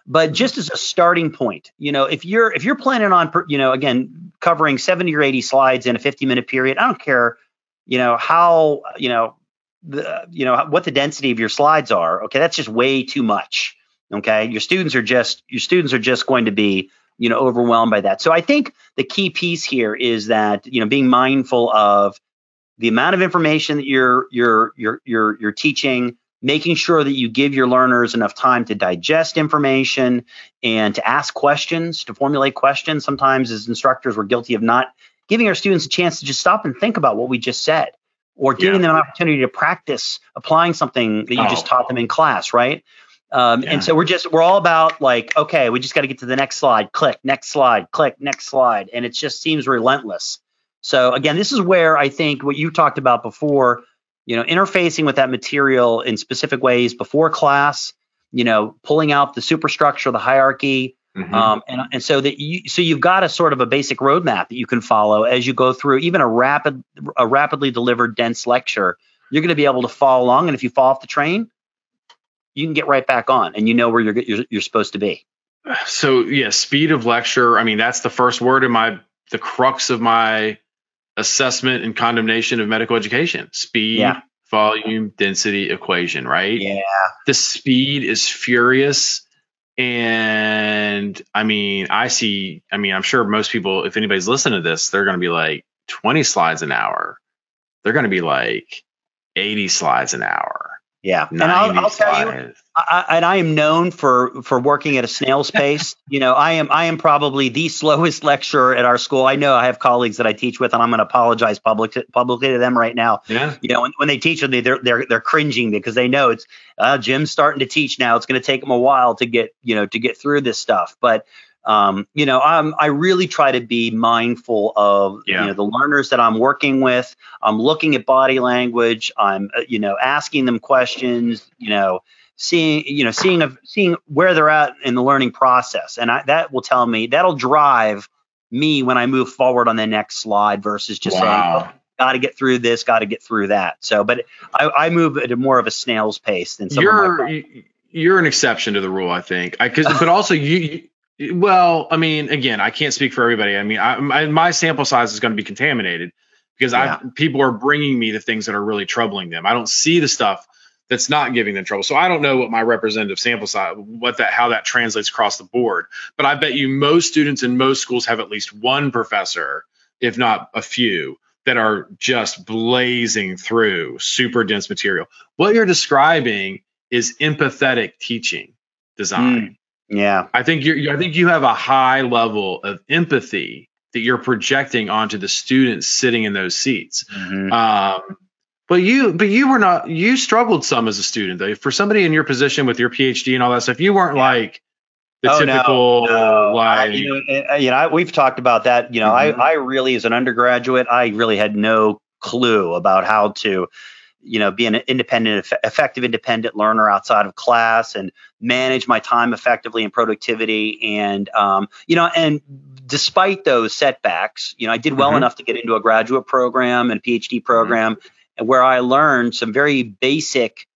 Speaker 2: But hmm. just as a starting point, you know, if you're if you're planning on, you know, again, covering 70 or 80 slides in a 50 minute period, I don't care, you know, how, you know, the, you know, what the density of your slides are. Okay, that's just way too much. Okay, your students are just your students are just going to be, you know, overwhelmed by that. So I think the key piece here is that you know being mindful of the amount of information that you're you're you're you're you're teaching making sure that you give your learners enough time to digest information and to ask questions to formulate questions sometimes as instructors we're guilty of not giving our students a chance to just stop and think about what we just said or giving
Speaker 3: Yeah.
Speaker 2: them an opportunity to practice applying something that you just
Speaker 3: Oh.
Speaker 2: taught them in class right um,
Speaker 3: Yeah.
Speaker 2: and so we're just we're all about like okay we just got to get to the next slide click next slide click next slide and it just seems relentless so again this is where i think what you talked about before you know interfacing with that material in specific ways before class you know pulling out the superstructure the hierarchy
Speaker 3: Mhm.
Speaker 2: um, and, and so that you so you've got a sort of a basic roadmap that you can follow as you go through even a rapid a rapidly delivered dense lecture you're going to be able to follow along and if you fall off the train you can get right back on and you know where you're you're, you're supposed to be
Speaker 3: so yeah, speed of lecture. I mean, that's the first word in my the crux of my assessment and condemnation of medical education. Speed,
Speaker 2: Yeah.
Speaker 3: volume, density equation, right?
Speaker 2: Yeah.
Speaker 3: The speed is furious. And I mean, I see, I mean, I'm sure most people, if anybody's listening to this, they're going to be like 20 slides an hour. They're going to be like 80 slides an hour.
Speaker 2: Yeah. And I'll, I'll tell you. I, and I am known for for working at a snail's pace. you know, I am I am probably the slowest lecturer at our school. I know I have colleagues that I teach with, and I'm going to apologize public, publicly to them right now.
Speaker 3: Yeah.
Speaker 2: You know, when, when they teach them, they- they're they're they're cringing because they know it's uh, Jim's starting to teach now. It's going to take them a while to get you know to get through this stuff, but. Um, you know, I'm, I really try to be mindful of
Speaker 3: Yeah.
Speaker 2: you know the learners that I'm working with. I'm looking at body language. I'm uh, you know asking them questions. You know, seeing you know seeing of seeing where they're at in the learning process and I, that will tell me that'll drive me when i move forward on the next slide versus just saying oh, got to get through this got to get through that so but I, I move at a more of a snail's pace than some
Speaker 3: you're you- you're an exception to the rule, I think. I cause, but also you. Well, I mean, again, I can't speak for everybody. I mean, I, my, my sample size is going to be contaminated because
Speaker 2: Yeah.
Speaker 3: I people are bringing me the things that are really troubling them. I don't see the stuff that's not giving them trouble. So I don't know what my representative sample size, what that, how that translates across the board. But I bet you most students in most schools have at least one professor, if not a few, that are just blazing through super dense material. What you're describing is empathetic teaching design. Hmm.
Speaker 2: Yeah
Speaker 3: I think you're, I think you have a high level of empathy that you're projecting onto the students sitting in those seats.
Speaker 2: Mhm.
Speaker 3: Um, but you, but you were not. You struggled some as a student, though. For somebody in your position with your PhD and all that stuff, you weren't like the
Speaker 2: Oh, no,
Speaker 3: typical
Speaker 2: no. I-
Speaker 3: like.
Speaker 2: you know, you know I, we've talked about that you know
Speaker 3: Mhm.
Speaker 2: I, I really as an undergraduate i really had no clue about how to you know be an independent effective independent learner outside of class and manage my time effectively and productivity and um, you know and despite those setbacks you know i did well
Speaker 3: Mhm.
Speaker 2: enough to get into a graduate program and phd program and where i learned some very basic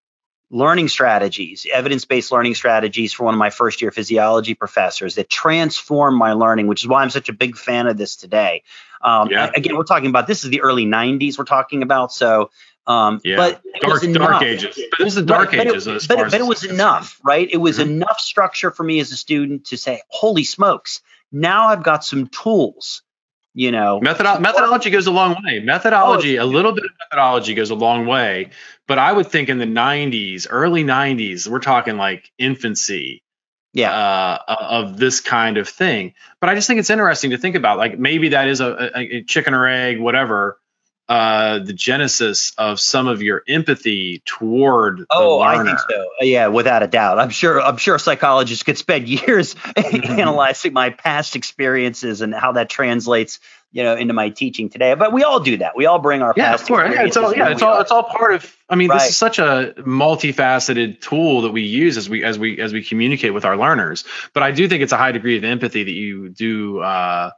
Speaker 2: learning strategies, evidence based learning strategies for one of my first year physiology professors that transformed my learning, which is why I'm such a big fan of this today. Um,
Speaker 3: Yeah.
Speaker 2: Again, we're talking about this is the early 90s we're talking about. So, um,
Speaker 3: yeah,
Speaker 2: but it
Speaker 3: dark
Speaker 2: was
Speaker 3: dark ages. But this is the dark
Speaker 2: Right, but it-
Speaker 3: ages.
Speaker 2: but, it, but
Speaker 3: as
Speaker 2: it was enough, right? It was
Speaker 3: Mhm.
Speaker 2: enough structure for me as a student to say, holy smokes, now I've got some tools, you know.
Speaker 3: Methodo- methodology goes a long way. Methodology, a little bit of methodology goes a long way. But I would think in the 90s, early 90s, we're talking like infancy
Speaker 2: Yeah.
Speaker 3: uh, of this kind of thing. But I just think it's interesting to think about. Like maybe that is a, a, a chicken or egg, whatever. Uh, the genesis of some of your empathy toward the
Speaker 2: Oh, I think so. Uh, Yeah, without a doubt. I'm sure. I'm sure psychologists could spend years analyzing my past experiences and how that translates, you know, into my teaching today. But we all do that. We all bring our
Speaker 3: Yeah,
Speaker 2: past.
Speaker 3: of course. Yeah, it's all. Yeah, it's all.
Speaker 2: are-
Speaker 3: It's all part of. I mean, this is such a multifaceted tool that we use as we as we as we communicate with our learners. But I do think it's a high degree of empathy that you do uh,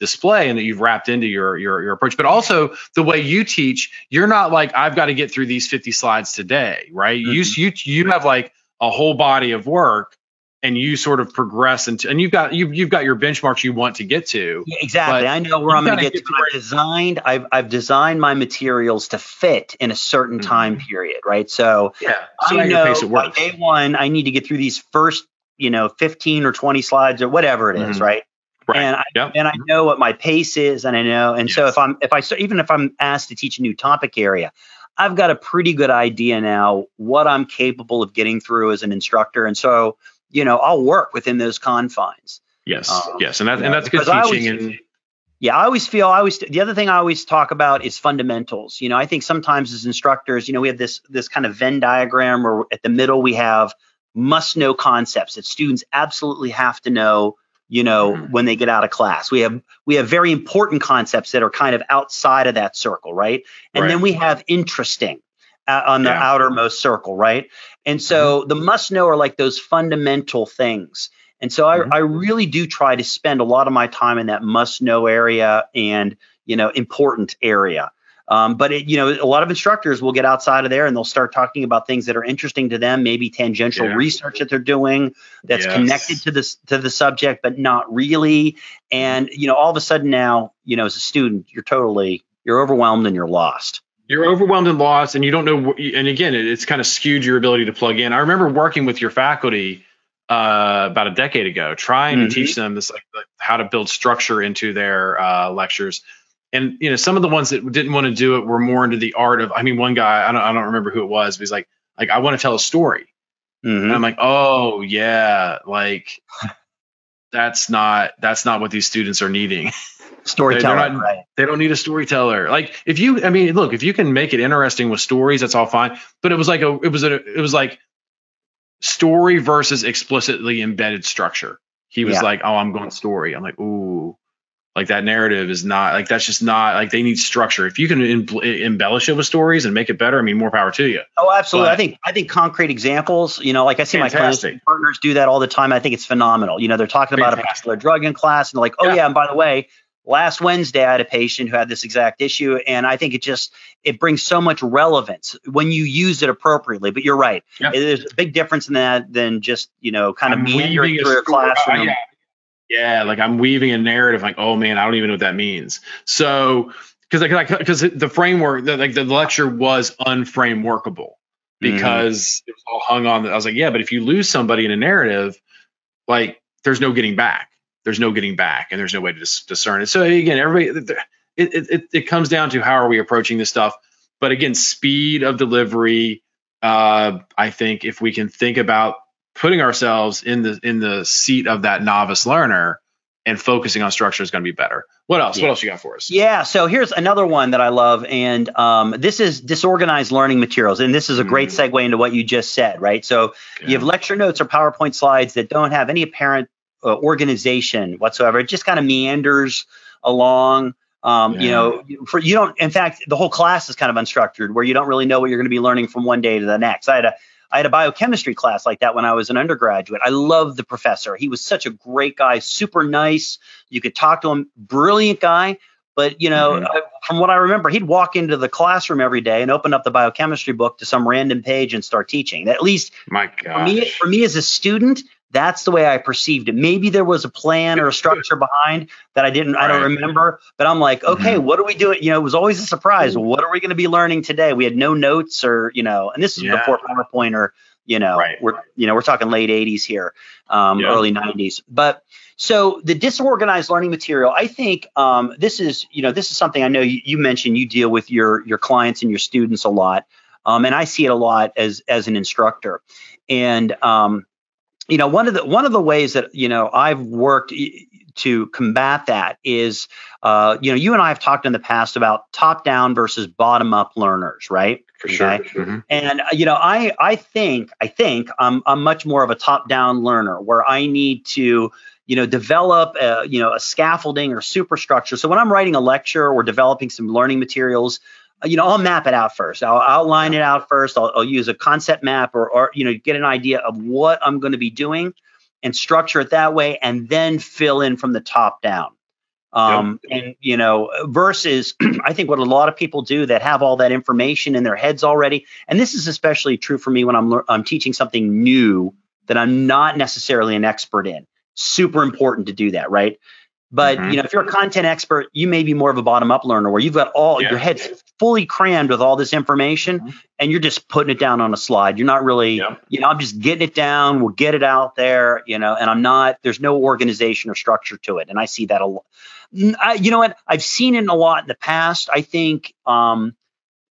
Speaker 3: display and that you've wrapped into your your your approach. But also the way you teach, you're not like I've got to get through these 50 slides today, right? You you you have like a whole body of work. And you sort of progress into, and you've got you've you've got your benchmarks you want to get to.
Speaker 2: Yeah, exactly. I know where I'm going to get to. I've designed. I've I've designed my materials to fit in a certain
Speaker 3: Mhm.
Speaker 2: time period, right? So
Speaker 3: Yeah. So
Speaker 2: I know by day one, I need to get through these first, you know, 15 or 20 slides or whatever it is,
Speaker 3: Mhm.
Speaker 2: right?
Speaker 3: Right.
Speaker 2: And I
Speaker 3: Yep.
Speaker 2: and I know what my pace is, and I know, and so if I'm if I so even if I'm asked to teach a new topic area, I've got a pretty good idea now what I'm capable of getting through as an instructor, and so you know I'll work within those confines.
Speaker 3: Yes,
Speaker 2: Um,
Speaker 3: yes, and that
Speaker 2: you
Speaker 3: and
Speaker 2: know,
Speaker 3: that's good
Speaker 2: I always-
Speaker 3: teaching. and
Speaker 2: Yeah, I always feel I always the other thing I always talk about is fundamentals. You know, I think sometimes as instructors, you know, we have this this kind of Venn diagram where at the middle we have must know concepts that students absolutely have to know, you know,
Speaker 3: Mhm.
Speaker 2: when they get out of class. We have we have very important concepts that are kind of outside of that circle, right? And
Speaker 3: Right.
Speaker 2: then we have interesting uh, on the
Speaker 3: Yeah.
Speaker 2: outermost circle, right? And so the must know are like those fundamental things. And so I,
Speaker 3: Mhm.
Speaker 2: I really do try to spend a lot of my time in that must know area and you know important area. Um, but it, you know, a lot of instructors will get outside of there and they'll start talking about things that are interesting to them, maybe tangential
Speaker 3: Yeah.
Speaker 2: research that they're doing that's
Speaker 3: Yes.
Speaker 2: connected to this to the subject, but not really. And you know, all of a sudden now, you know, as a student, you're totally you're overwhelmed and you're lost.
Speaker 3: You're overwhelmed and lost, and you don't know. And again, it's kind of skewed your ability to plug in. I remember working with your faculty uh, about a decade ago, trying mm-hmm. to teach them this like, like, how to build structure into their uh, lectures. And you know, some of the ones that didn't want to do it were more into the art of. I mean, one guy I don't I don't remember who it was, but he's like, like I want to tell a story. Mm-hmm. And I'm like, oh yeah, like that's not that's not what these students are needing.
Speaker 2: Storyteller,
Speaker 3: they, not, right. they don't need a storyteller. Like if you, I mean, look, if you can make it interesting with stories, that's all fine. But it was like a, it was a, it was like story versus explicitly embedded structure. He was yeah. like, oh, I'm going story. I'm like, ooh, like that narrative is not like that's just not like they need structure. If you can em- embellish it with stories and make it better, I mean, more power to you.
Speaker 2: Oh, absolutely. But, I think I think concrete examples. You know, like I see fantastic. my partners do that all the time. I think it's phenomenal. You know, they're talking about fantastic. a particular drug in class, and they're like, oh yeah. yeah, and by the way, last Wednesday I had a patient who had this exact issue, and I think it just it brings so much relevance when you use it appropriately. But you're right, yeah. there's a big difference in that than just you know kind of meandering through a, a classroom. Uh, yeah.
Speaker 3: Yeah, like I'm weaving a narrative, like oh man, I don't even know what that means. So because like because the framework, the, like the lecture was unframeworkable mm-hmm. because mm-hmm. it was all hung on. I was like, yeah, but if you lose somebody in a narrative, like there's no getting back there's no getting back and there's no way to dis- discern it. So again, everybody, it, it, it comes down to how are we approaching this stuff. But again, speed of delivery. Uh, I think if we can think about putting ourselves in the in the seat of that novice learner and focusing on structure is going to be better. What else? Yeah. What else you got for us?
Speaker 2: Yeah. So here's another one that I love, and um, this is disorganized learning materials, and this is a great mm. segue into what you just said, right? So yeah. you have lecture notes or PowerPoint slides that don't have any apparent uh, organization whatsoever. It just kind of meanders along. Um, yeah. You know, for you don't. In fact, the whole class is kind of unstructured, where you don't really know what you're going to be learning from one day to the next. I had a I had a biochemistry class like that when I was an undergraduate. I loved the professor. He was such a great guy, super nice. You could talk to him, brilliant guy. But you know, mm-hmm. from what I remember, he'd walk into the classroom every day and open up the biochemistry book to some random page and start teaching. At least,
Speaker 3: my
Speaker 2: God, for me, for me as a student, that's the way I perceived it. Maybe there was a plan or a structure behind that I didn't, right. I don't remember. But I'm like, okay, mm-hmm. what are we doing? You know, it was always a surprise. What are we going to be learning today? We had no notes or, you know, and this is yeah. before PowerPoint or, you know, right. we're, you know, we're talking late 80s here, um, yeah. early 90s. But so the disorganized learning material, I think um, this is, you know, this is something I know you, you mentioned you deal with your your clients and your students a lot. Um, and I see it a lot as as an instructor. And um, you know one of the one of the ways that you know I've worked to combat that is uh, you know you and I have talked in the past about top down versus bottom up learners, right?
Speaker 3: For sure. Okay? Mm-hmm.
Speaker 2: And you know I I think I think I'm I'm much more of a top down learner where I need to you know develop a, you know a scaffolding or superstructure. So when I'm writing a lecture or developing some learning materials, you know, I'll map it out first. I'll outline it out first. I'll, I'll use a concept map or, or, you know, get an idea of what I'm going to be doing and structure it that way and then fill in from the top down. Um, yep. And, you know, versus I think what a lot of people do that have all that information in their heads already. And this is especially true for me when I'm, I'm teaching something new that I'm not necessarily an expert in. Super important to do that, right? But mm-hmm. you know, if you're a content expert, you may be more of a bottom-up learner where you've got all yeah. your head's fully crammed with all this information mm-hmm. and you're just putting it down on a slide. You're not really, yeah. you know, I'm just getting it down, we'll get it out there, you know, and I'm not, there's no organization or structure to it. And I see that a lot. You know what? I've seen it a lot in the past. I think um,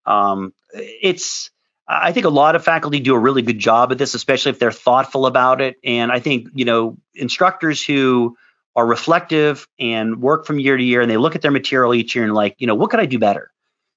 Speaker 2: um, it's, I think a lot of faculty do a really good job at this, especially if they're thoughtful about it. And I think, you know, instructors who, are reflective and work from year to year and they look at their material each year and like, you know, what could I do better?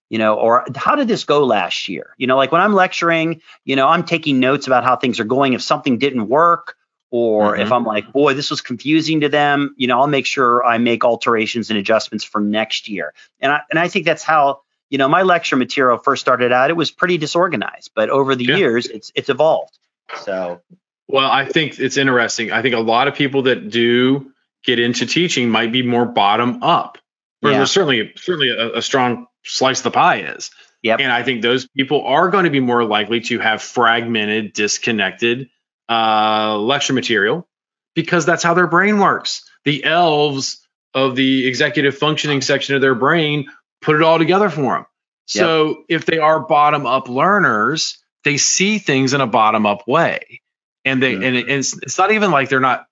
Speaker 2: You know, or how did this go last year? You know, like when I'm lecturing, you know, I'm taking notes about how things are going. If something didn't work, or mm-hmm. if I'm like, boy, this was confusing to them, you know, I'll make sure I make alterations and adjustments for next year. And I and I think that's how, you know, my lecture material first started out. It was pretty disorganized, but over the yeah. years, it's it's evolved. So,
Speaker 3: well, I think it's interesting. I think a lot of people that do get into teaching might be more bottom up. Or yeah. there's certainly certainly a, a, strong slice of the pie is.
Speaker 2: Yep.
Speaker 3: And I think those people are going to be more likely to have fragmented, disconnected uh, lecture material because that's how their brain works. The elves of the executive functioning section of their brain put it all together for them. So yep. if they are bottom up learners, they see things in a bottom up way. And they mm-hmm. and, it, and it's, it's not even like they're not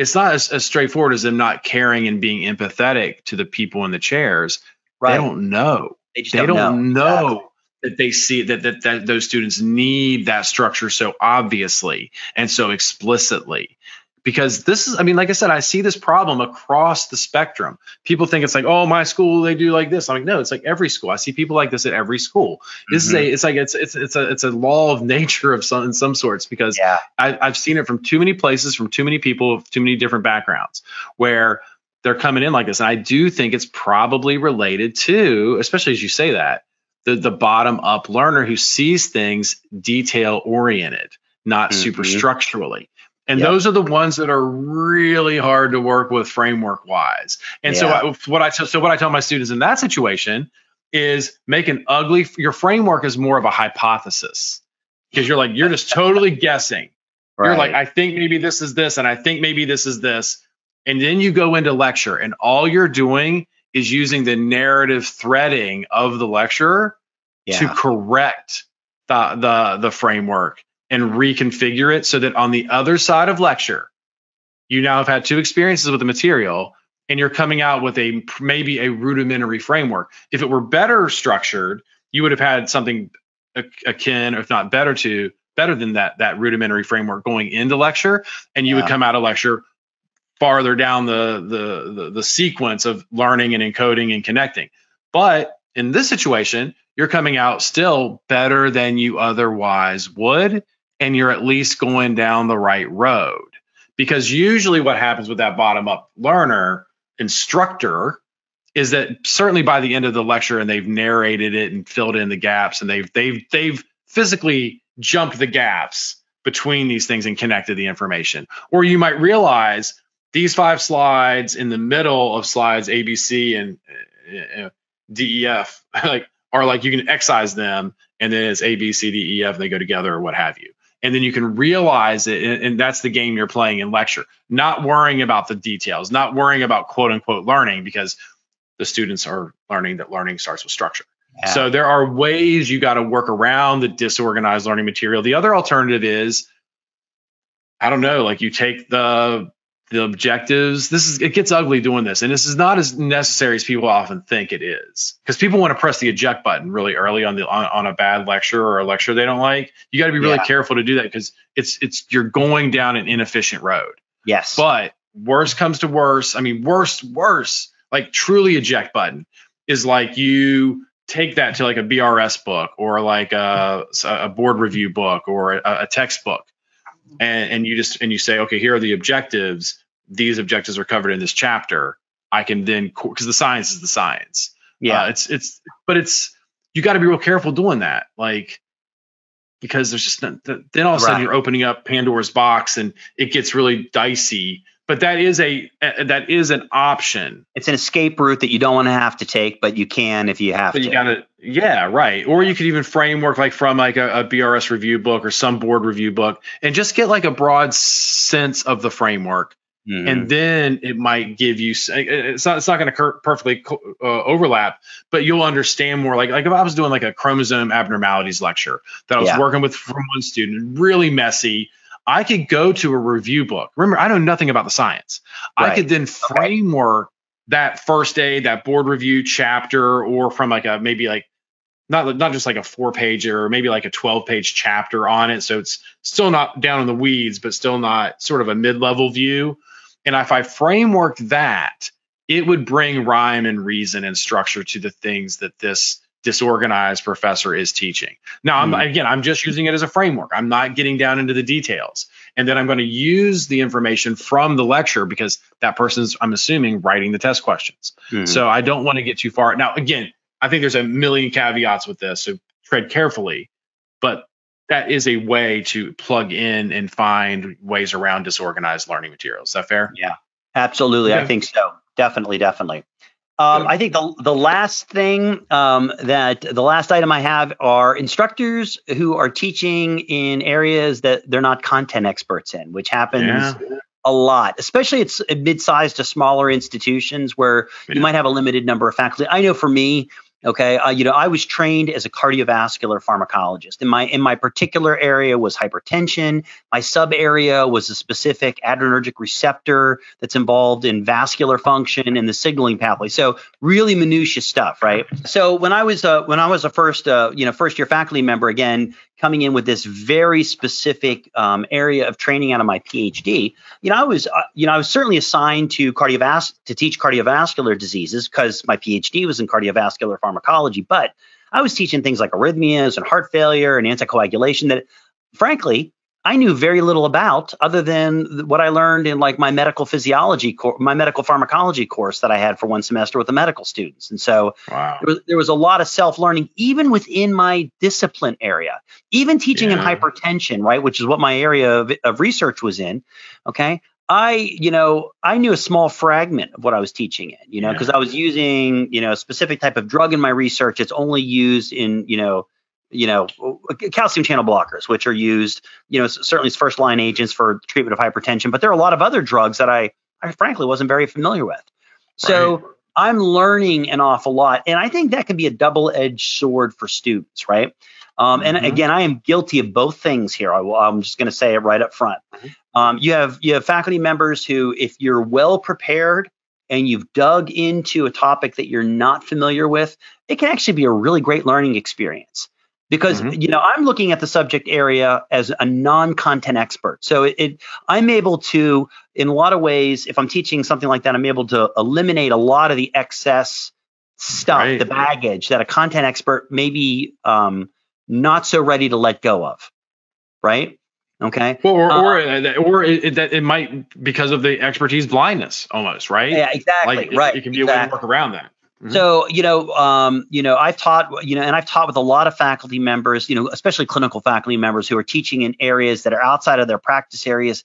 Speaker 3: it's not as, as, straightforward as them not caring and being empathetic to the people in the chairs. Right. They don't know. They, they don't, don't, know, know exactly. that they see that, that that those students need that structure so obviously and so explicitly because this is i mean like i said i see this problem across the spectrum people think it's like oh my school they do like this i'm like no it's like every school i see people like this at every school this mm-hmm. is a mm-hmm. it's like it's it's it's a it's a law of nature of some in some sorts because yeah. I, i've seen it from too many places from too many people of too many different backgrounds where they're coming in like this and i do think it's probably related to especially as you say that the the bottom up learner who sees things detail oriented not mm-hmm. super structurally and yep. those are the ones that are really hard to work with framework wise. And yeah. so I, what I t- so what I tell my students in that situation is make an ugly your framework is more of a hypothesis because you're like you're just totally guessing. Right. You're like I think maybe this is this and I think maybe this is this and then you go into lecture and all you're doing is using the narrative threading of the lecturer yeah. to correct the the the framework and reconfigure it so that on the other side of lecture, you now have had two experiences with the material and you're coming out with a maybe a rudimentary framework. If it were better structured, you would have had something akin, if not better to better than that that rudimentary framework going into lecture, and you yeah. would come out of lecture farther down the, the the the sequence of learning and encoding and connecting. But in this situation, you're coming out still better than you otherwise would and you're at least going down the right road. Because usually what happens with that bottom up learner instructor is that certainly by the end of the lecture and they've narrated it and filled in the gaps and they've they've they've physically jumped the gaps between these things and connected the information. Or you might realize these five slides in the middle of slides ABC and uh, DEF like are like you can excise them and then it's A B C D E F and they go together or what have you and then you can realize it and, and, that's the game you're playing in lecture. Not worrying about the details not worrying about quote unquote learning because the students are learning that learning starts with structure. Yeah. so there are ways you got to work around the disorganized learning material. The other alternative is i don't know like you take the the objectives. This is it gets ugly doing this, and this is not as necessary as people often think it is. Because people want to press the eject button really early on the on, on a bad lecture or a lecture they don't like. You got to be really yeah. careful to do that because it's it's you're going down an inefficient road.
Speaker 2: Yes.
Speaker 3: But worst comes to worst. I mean, worst, worst, like truly eject button is like you take that to like a BRS book or like a, a board review book or a, a textbook and, and you just and you say okay here are the objectives. These objectives are covered in this chapter. I can then because the science is the science. Yeah. Uh, it's it's but it's you got to be real careful doing that like because there's just then all of a sudden right. you're opening up pandora's box and it gets really dicey but that is a that is an option.
Speaker 2: It's an escape route that you don't want to have to take, but you can if you have
Speaker 3: but
Speaker 2: to.
Speaker 3: You gotta, yeah, right. Or you could even framework like from like a, a, BRS review book or some board review book, and just get like a broad sense of the framework, mm-hmm. and then it might give you. It's not. It's not going to perfectly uh, overlap, but you'll understand more. Like like if I was doing like a chromosome abnormalities lecture that I was yeah. working with from one student, really messy I could go to a review book. Remember, I know nothing about the science. Right. I could then framework okay. that first aid, that board review chapter, or from like a maybe like not not just like a four page or maybe like a 12 page chapter on it. So it's still not down in the weeds, but still not sort of a mid level view. And if I framework that, it would bring rhyme and reason and structure to the things that this disorganized professor is teaching. Now, I'm, mm again, I'm just using it as a framework. I'm not getting down into the details. And then I'm going to use the information from the lecture because that person's, I'm assuming, writing the test questions. mm So I don't want to get too far. Now, again, I think there's a million caveats with this. So tread carefully. But that is a way to plug in and find ways around disorganized learning materials. Is that fair?
Speaker 2: Yeah, absolutely. I think so. Definitely, definitely. Um, I think the the last thing um, that the last item I have are instructors who are teaching in areas that they're not content experts in, which happens yeah. a lot, especially it's mid-sized to smaller institutions where yeah. you might have a limited number of faculty. I know for me, Okay, uh, you know, I was trained as a cardiovascular pharmacologist. In my in my particular area was hypertension. My sub area was a specific adrenergic receptor that's involved in vascular function and the signaling pathway. So really minutiae stuff, right? So when I was uh, when I was a first uh, you know first year faculty member, again coming in with this very specific um, area of training out of my PhD, you know, I was, uh, you know, I was certainly assigned to cardiovascular to teach cardiovascular diseases because my PhD was in cardiovascular pharmacology. But I was teaching things like arrhythmias and heart failure and anticoagulation that, frankly, I knew very little about other than what I learned in like my medical physiology, cor- my medical pharmacology course that I had for one semester with the medical students. And so wow. there, was, there, was, a lot of self learning, even within my discipline area, even teaching yeah. in hypertension, right, which is what my area of, of research was in. Okay. I, you know, I knew a small fragment of what I was teaching in, you know, because yeah. I was using, you know, a specific type of drug in my research. It's only used in, you know, you know, calcium channel blockers, which are used, you know, certainly as first line agents for treatment of hypertension. But there are a lot of other drugs that I, I frankly wasn't very familiar with. So right. I'm learning an awful lot. And I think that can be a double edged sword for students, right? Um, and mm-hmm. again, I am guilty of both things here. I am just going to say it right up front. Mm-hmm. Um, you have you have faculty members who, if you're well prepared and you've dug into a topic that you're not familiar with, it can actually be a really great learning experience because mm-hmm. you know i'm looking at the subject area as a non-content expert. So it, it, i'm able to in a lot of ways if i'm teaching something like that i'm able to eliminate a lot of the excess stuff right. the baggage that a content expert may be um, not so ready to let go of. Right? Okay?
Speaker 3: Well, or uh, or, uh, or it, it, it, might because of the expertise blindness almost right?
Speaker 2: Yeah exactly.
Speaker 3: Like
Speaker 2: right.
Speaker 3: it, it can be exactly. a way to work around that
Speaker 2: Mm-hmm. So, you know, um, you know, I've taught, you know, and I've taught with a lot of faculty members, you know, especially clinical faculty members who are teaching in areas that are outside of their practice areas.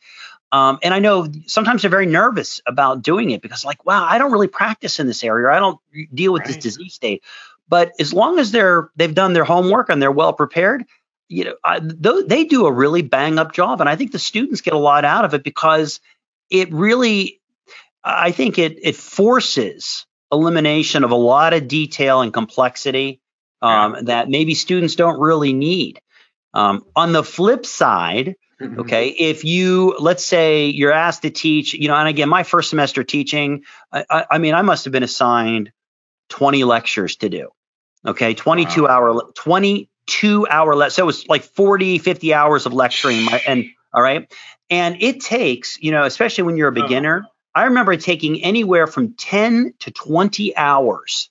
Speaker 2: Um, and I know sometimes they're very nervous about doing it because, like, wow, I don't really practice in this area. Or I don't deal with right. this disease state. But as long as they're they've done their homework and they're well prepared, you know, I, th- they do a really bang up job. And I think the students get a lot out of it because it really, I think it it forces elimination of a lot of detail and complexity um, yeah. that maybe students don't really need. Um, on the flip side, mm-hmm. okay, if you let's say you're asked to teach, you know, and again, my first semester teaching, I, I mean, I must have been assigned 20 lectures to do. Okay, 22 wow. hour, 22 hour, le- so it was like 40, 50 hours of lecturing. My, and all right, and it takes, you know, especially when you're a uh-huh. beginner. I remember taking anywhere from 10 to 20 hours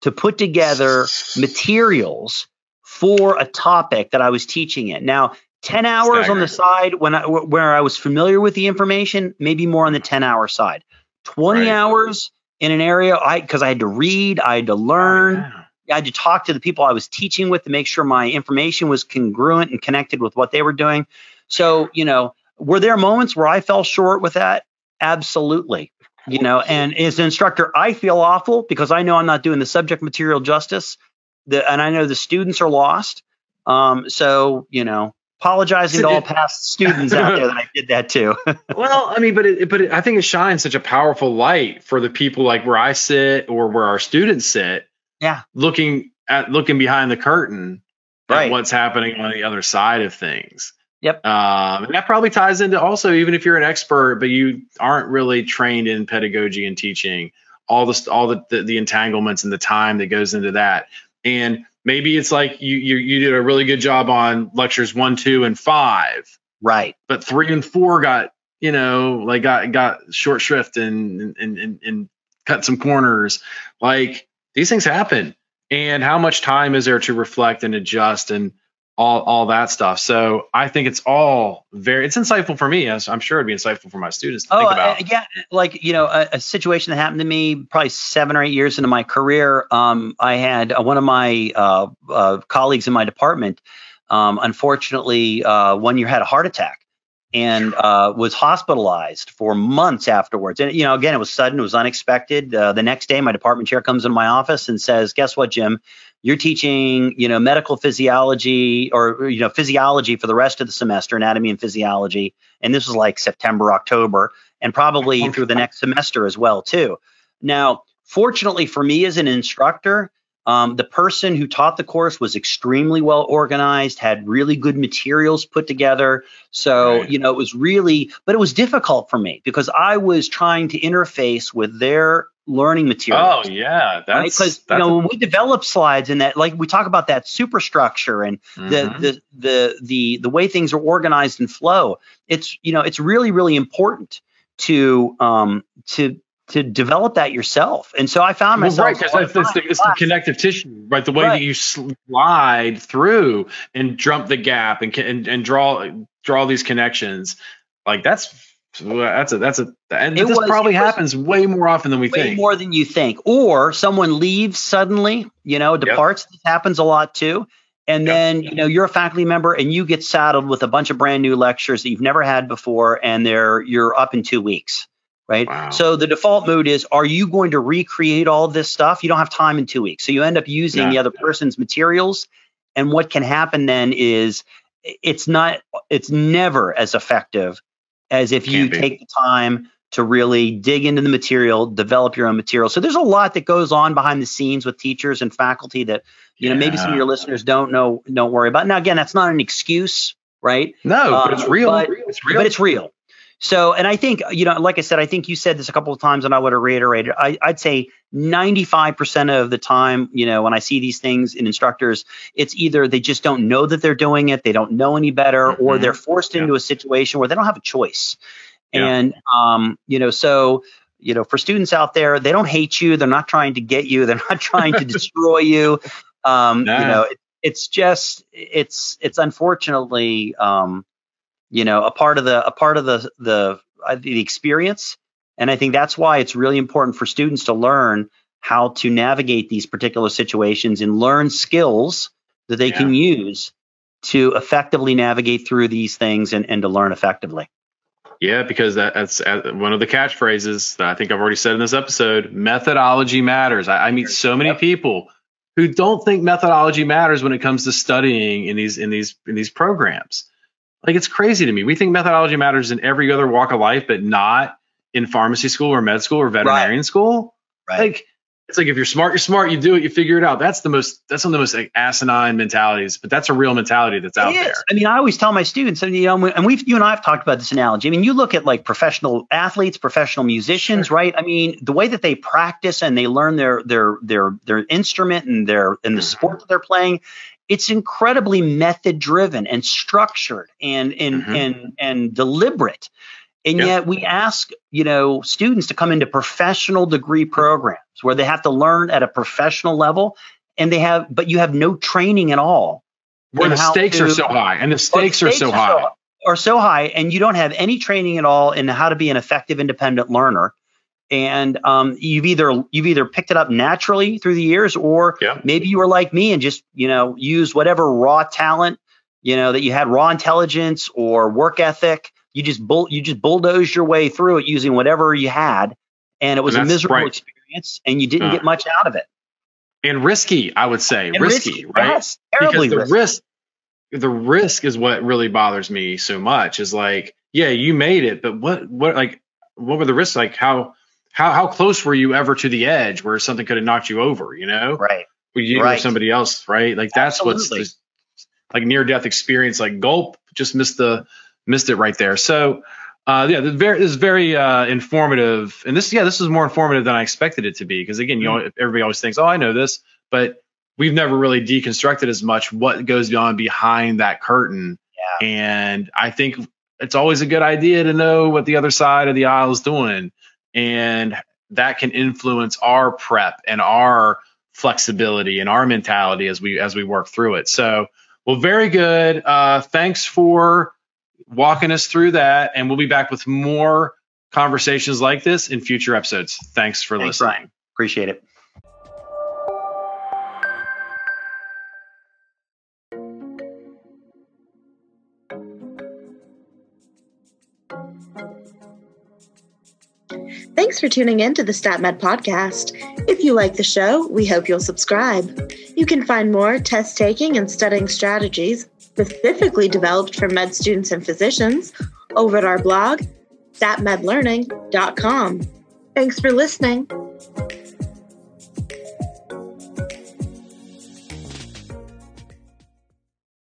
Speaker 2: to put together materials for a topic that I was teaching in. Now, 10 hours Staggering. on the side when I, where I was familiar with the information, maybe more on the 10 hour side. 20 right. hours in an area I because I had to read, I had to learn, oh, yeah. I had to talk to the people I was teaching with to make sure my information was congruent and connected with what they were doing. So, you know, were there moments where I fell short with that? Absolutely. You know, and as an instructor, I feel awful because I know I'm not doing the subject material justice. The, and I know the students are lost. Um, so, you know, apologizing to all past students out there that I did that too.
Speaker 3: well, I mean, but it, but it, I think it shines such a powerful light for the people like where I sit or where our students sit.
Speaker 2: Yeah.
Speaker 3: Looking at looking behind the curtain right. at what's happening on the other side of things.
Speaker 2: Yep.
Speaker 3: Um, and that probably ties into also, even if you're an expert, but you aren't really trained in pedagogy and teaching, all the all the, the, the entanglements and the time that goes into that. And maybe it's like you, you you did a really good job on lectures one, two, and five.
Speaker 2: Right.
Speaker 3: But three and four got, you know, like got got short shrift and and and, and cut some corners. Like these things happen. And how much time is there to reflect and adjust and all all that stuff. So I think it's all very it's insightful for me. I'm sure it'd be insightful for my students to oh, think about.
Speaker 2: Uh, yeah, like you know, a, a, situation that happened to me probably seven or eight years into my career. Um, I had uh, one of my uh, uh colleagues in my department. Um, unfortunately, uh, one year had a heart attack and uh, was hospitalized for months afterwards. And you know, again, it was sudden, it was unexpected. the next day, my department chair comes into my office and says, "Guess what, Jim? You're teaching, you know, medical physiology or you know physiology for the rest of the semester, anatomy and physiology. And this was like September, October, and probably through the next semester as well too. Now, fortunately for me as an instructor, um, the person who taught the course was extremely well organized, had really good materials put together. So, right. you know, it was really, but it was difficult for me because I was trying to interface with their learning materials.
Speaker 3: Oh yeah,
Speaker 2: that's because right? you know a, when we develop slides and that like we talk about that superstructure and mm-hmm. the, the the the the way things are organized and flow. It's you know it's really really important to um to to develop that yourself. And so I found myself well,
Speaker 3: right because it's, the, it's the connective tissue, right? The way right. that you slide through and jump the gap and and, and draw draw these connections, like that's that's a that's a and it this was, probably happens way more often than we
Speaker 2: way
Speaker 3: think.
Speaker 2: More than you think. Or someone leaves suddenly, you know, departs. Yep. This happens a lot too. And yep. then, you know, you're a faculty member and you get saddled with a bunch of brand new lectures that you've never had before, and they're you're up in two weeks right? Wow. So the default mode is are you going to recreate all this stuff? You don't have time in two weeks. So you end up using yeah. the other person's materials. And what can happen then is it's not, it's never as effective as if you take the time to really dig into the material, develop your own material. So there's a lot that goes on behind the scenes with teachers and faculty that, you yeah. know, maybe some of your listeners don't know, don't worry about. Now, again, that's not an excuse, right?
Speaker 3: No, um, but it's real.
Speaker 2: But it's real. But it's real. So, and I think, you know, like I said, I think you said this a couple of times and I would have reiterated. I, would say 95% of the time, you know, when I see these things in instructors, it's either they just don't know that they're doing it, they don't know any better, mm-hmm. or they're forced yeah. into a situation where they don't have a choice. Yeah. And, um, you know, so, you know, for students out there, they don't hate you. They're not trying to get you. They're not trying to destroy you. Um, nah. You know, it, it's just, it's, it's unfortunately, um, you know a part of the a part of the the uh, the experience and i think that's why it's really important for students to learn how to navigate these particular situations and learn skills that they yeah. can use to effectively navigate through these things and, and to learn effectively
Speaker 3: yeah because that, that's uh, one of the catchphrases that i think i've already said in this episode methodology matters i, I meet so many yep. people who don't think methodology matters when it comes to studying in these in these in these programs like it's crazy to me. We think methodology matters in every other walk of life, but not in pharmacy school or med school or veterinarian right. school. Right. Like it's like if you're smart, you're smart. You do it, you figure it out. That's the most. That's one of the most like, asinine mentalities, but that's a real mentality that's out there.
Speaker 2: I mean, I always tell my students, and you know, and we've you and I have talked about this analogy. I mean, you look at like professional athletes, professional musicians, sure. right? I mean, the way that they practice and they learn their their their their instrument and their and the mm-hmm. sport that they're playing, it's incredibly method driven and structured and and mm-hmm. and and deliberate. And yet we ask you know students to come into professional degree programs where they have to learn at a professional level and they have but you have no training at all
Speaker 3: where the stakes to, are so high and the stakes, the stakes are so high so,
Speaker 2: are so high and you don't have any training at all in how to be an effective independent learner and um, you've either you've either picked it up naturally through the years or yeah. maybe you were like me and just you know use whatever raw talent you know that you had raw intelligence or work ethic. You just bull you just bulldozed your way through it using whatever you had. And it was and a miserable right. experience and you didn't uh, get much out of it.
Speaker 3: And risky i would say. Risky, risky, right?
Speaker 2: Yes, terribly
Speaker 3: because the risky. risk the risk is what really bothers me so much is like yeah you made it but what what like what were the risks? Like how how how close were you ever to the edge where something could have knocked you over? You know,
Speaker 2: right?
Speaker 3: You
Speaker 2: right.
Speaker 3: or somebody else, right? Like that's Absolutely. what's the, like near death experience. Like gulp, just missed the missed it right there. So. Uh, yeah, this, very, this is very uh, informative, and this, yeah, this is more informative than I expected it to be. Because again, you know, mm-hmm. everybody always thinks, "Oh, I know this," but we've never really deconstructed as much what goes on behind that curtain. Yeah. And I think it's always a good idea to know what the other side of the aisle is doing and that can influence our prep and our flexibility and our mentality as we as we work through it. So, well, very good. Uh, thanks for walking us through that, and we'll be back with more conversations like this in future episodes. Thanks for
Speaker 2: thanks,
Speaker 3: listening.
Speaker 2: Ryan. Appreciate it. Thanks for tuning in to the StatMed podcast. If you like the show, we hope you'll subscribe. You can find more test taking and studying strategies specifically developed for med students and physicians over at our blog,
Speaker 1: statmedlearning.com. Thanks for listening.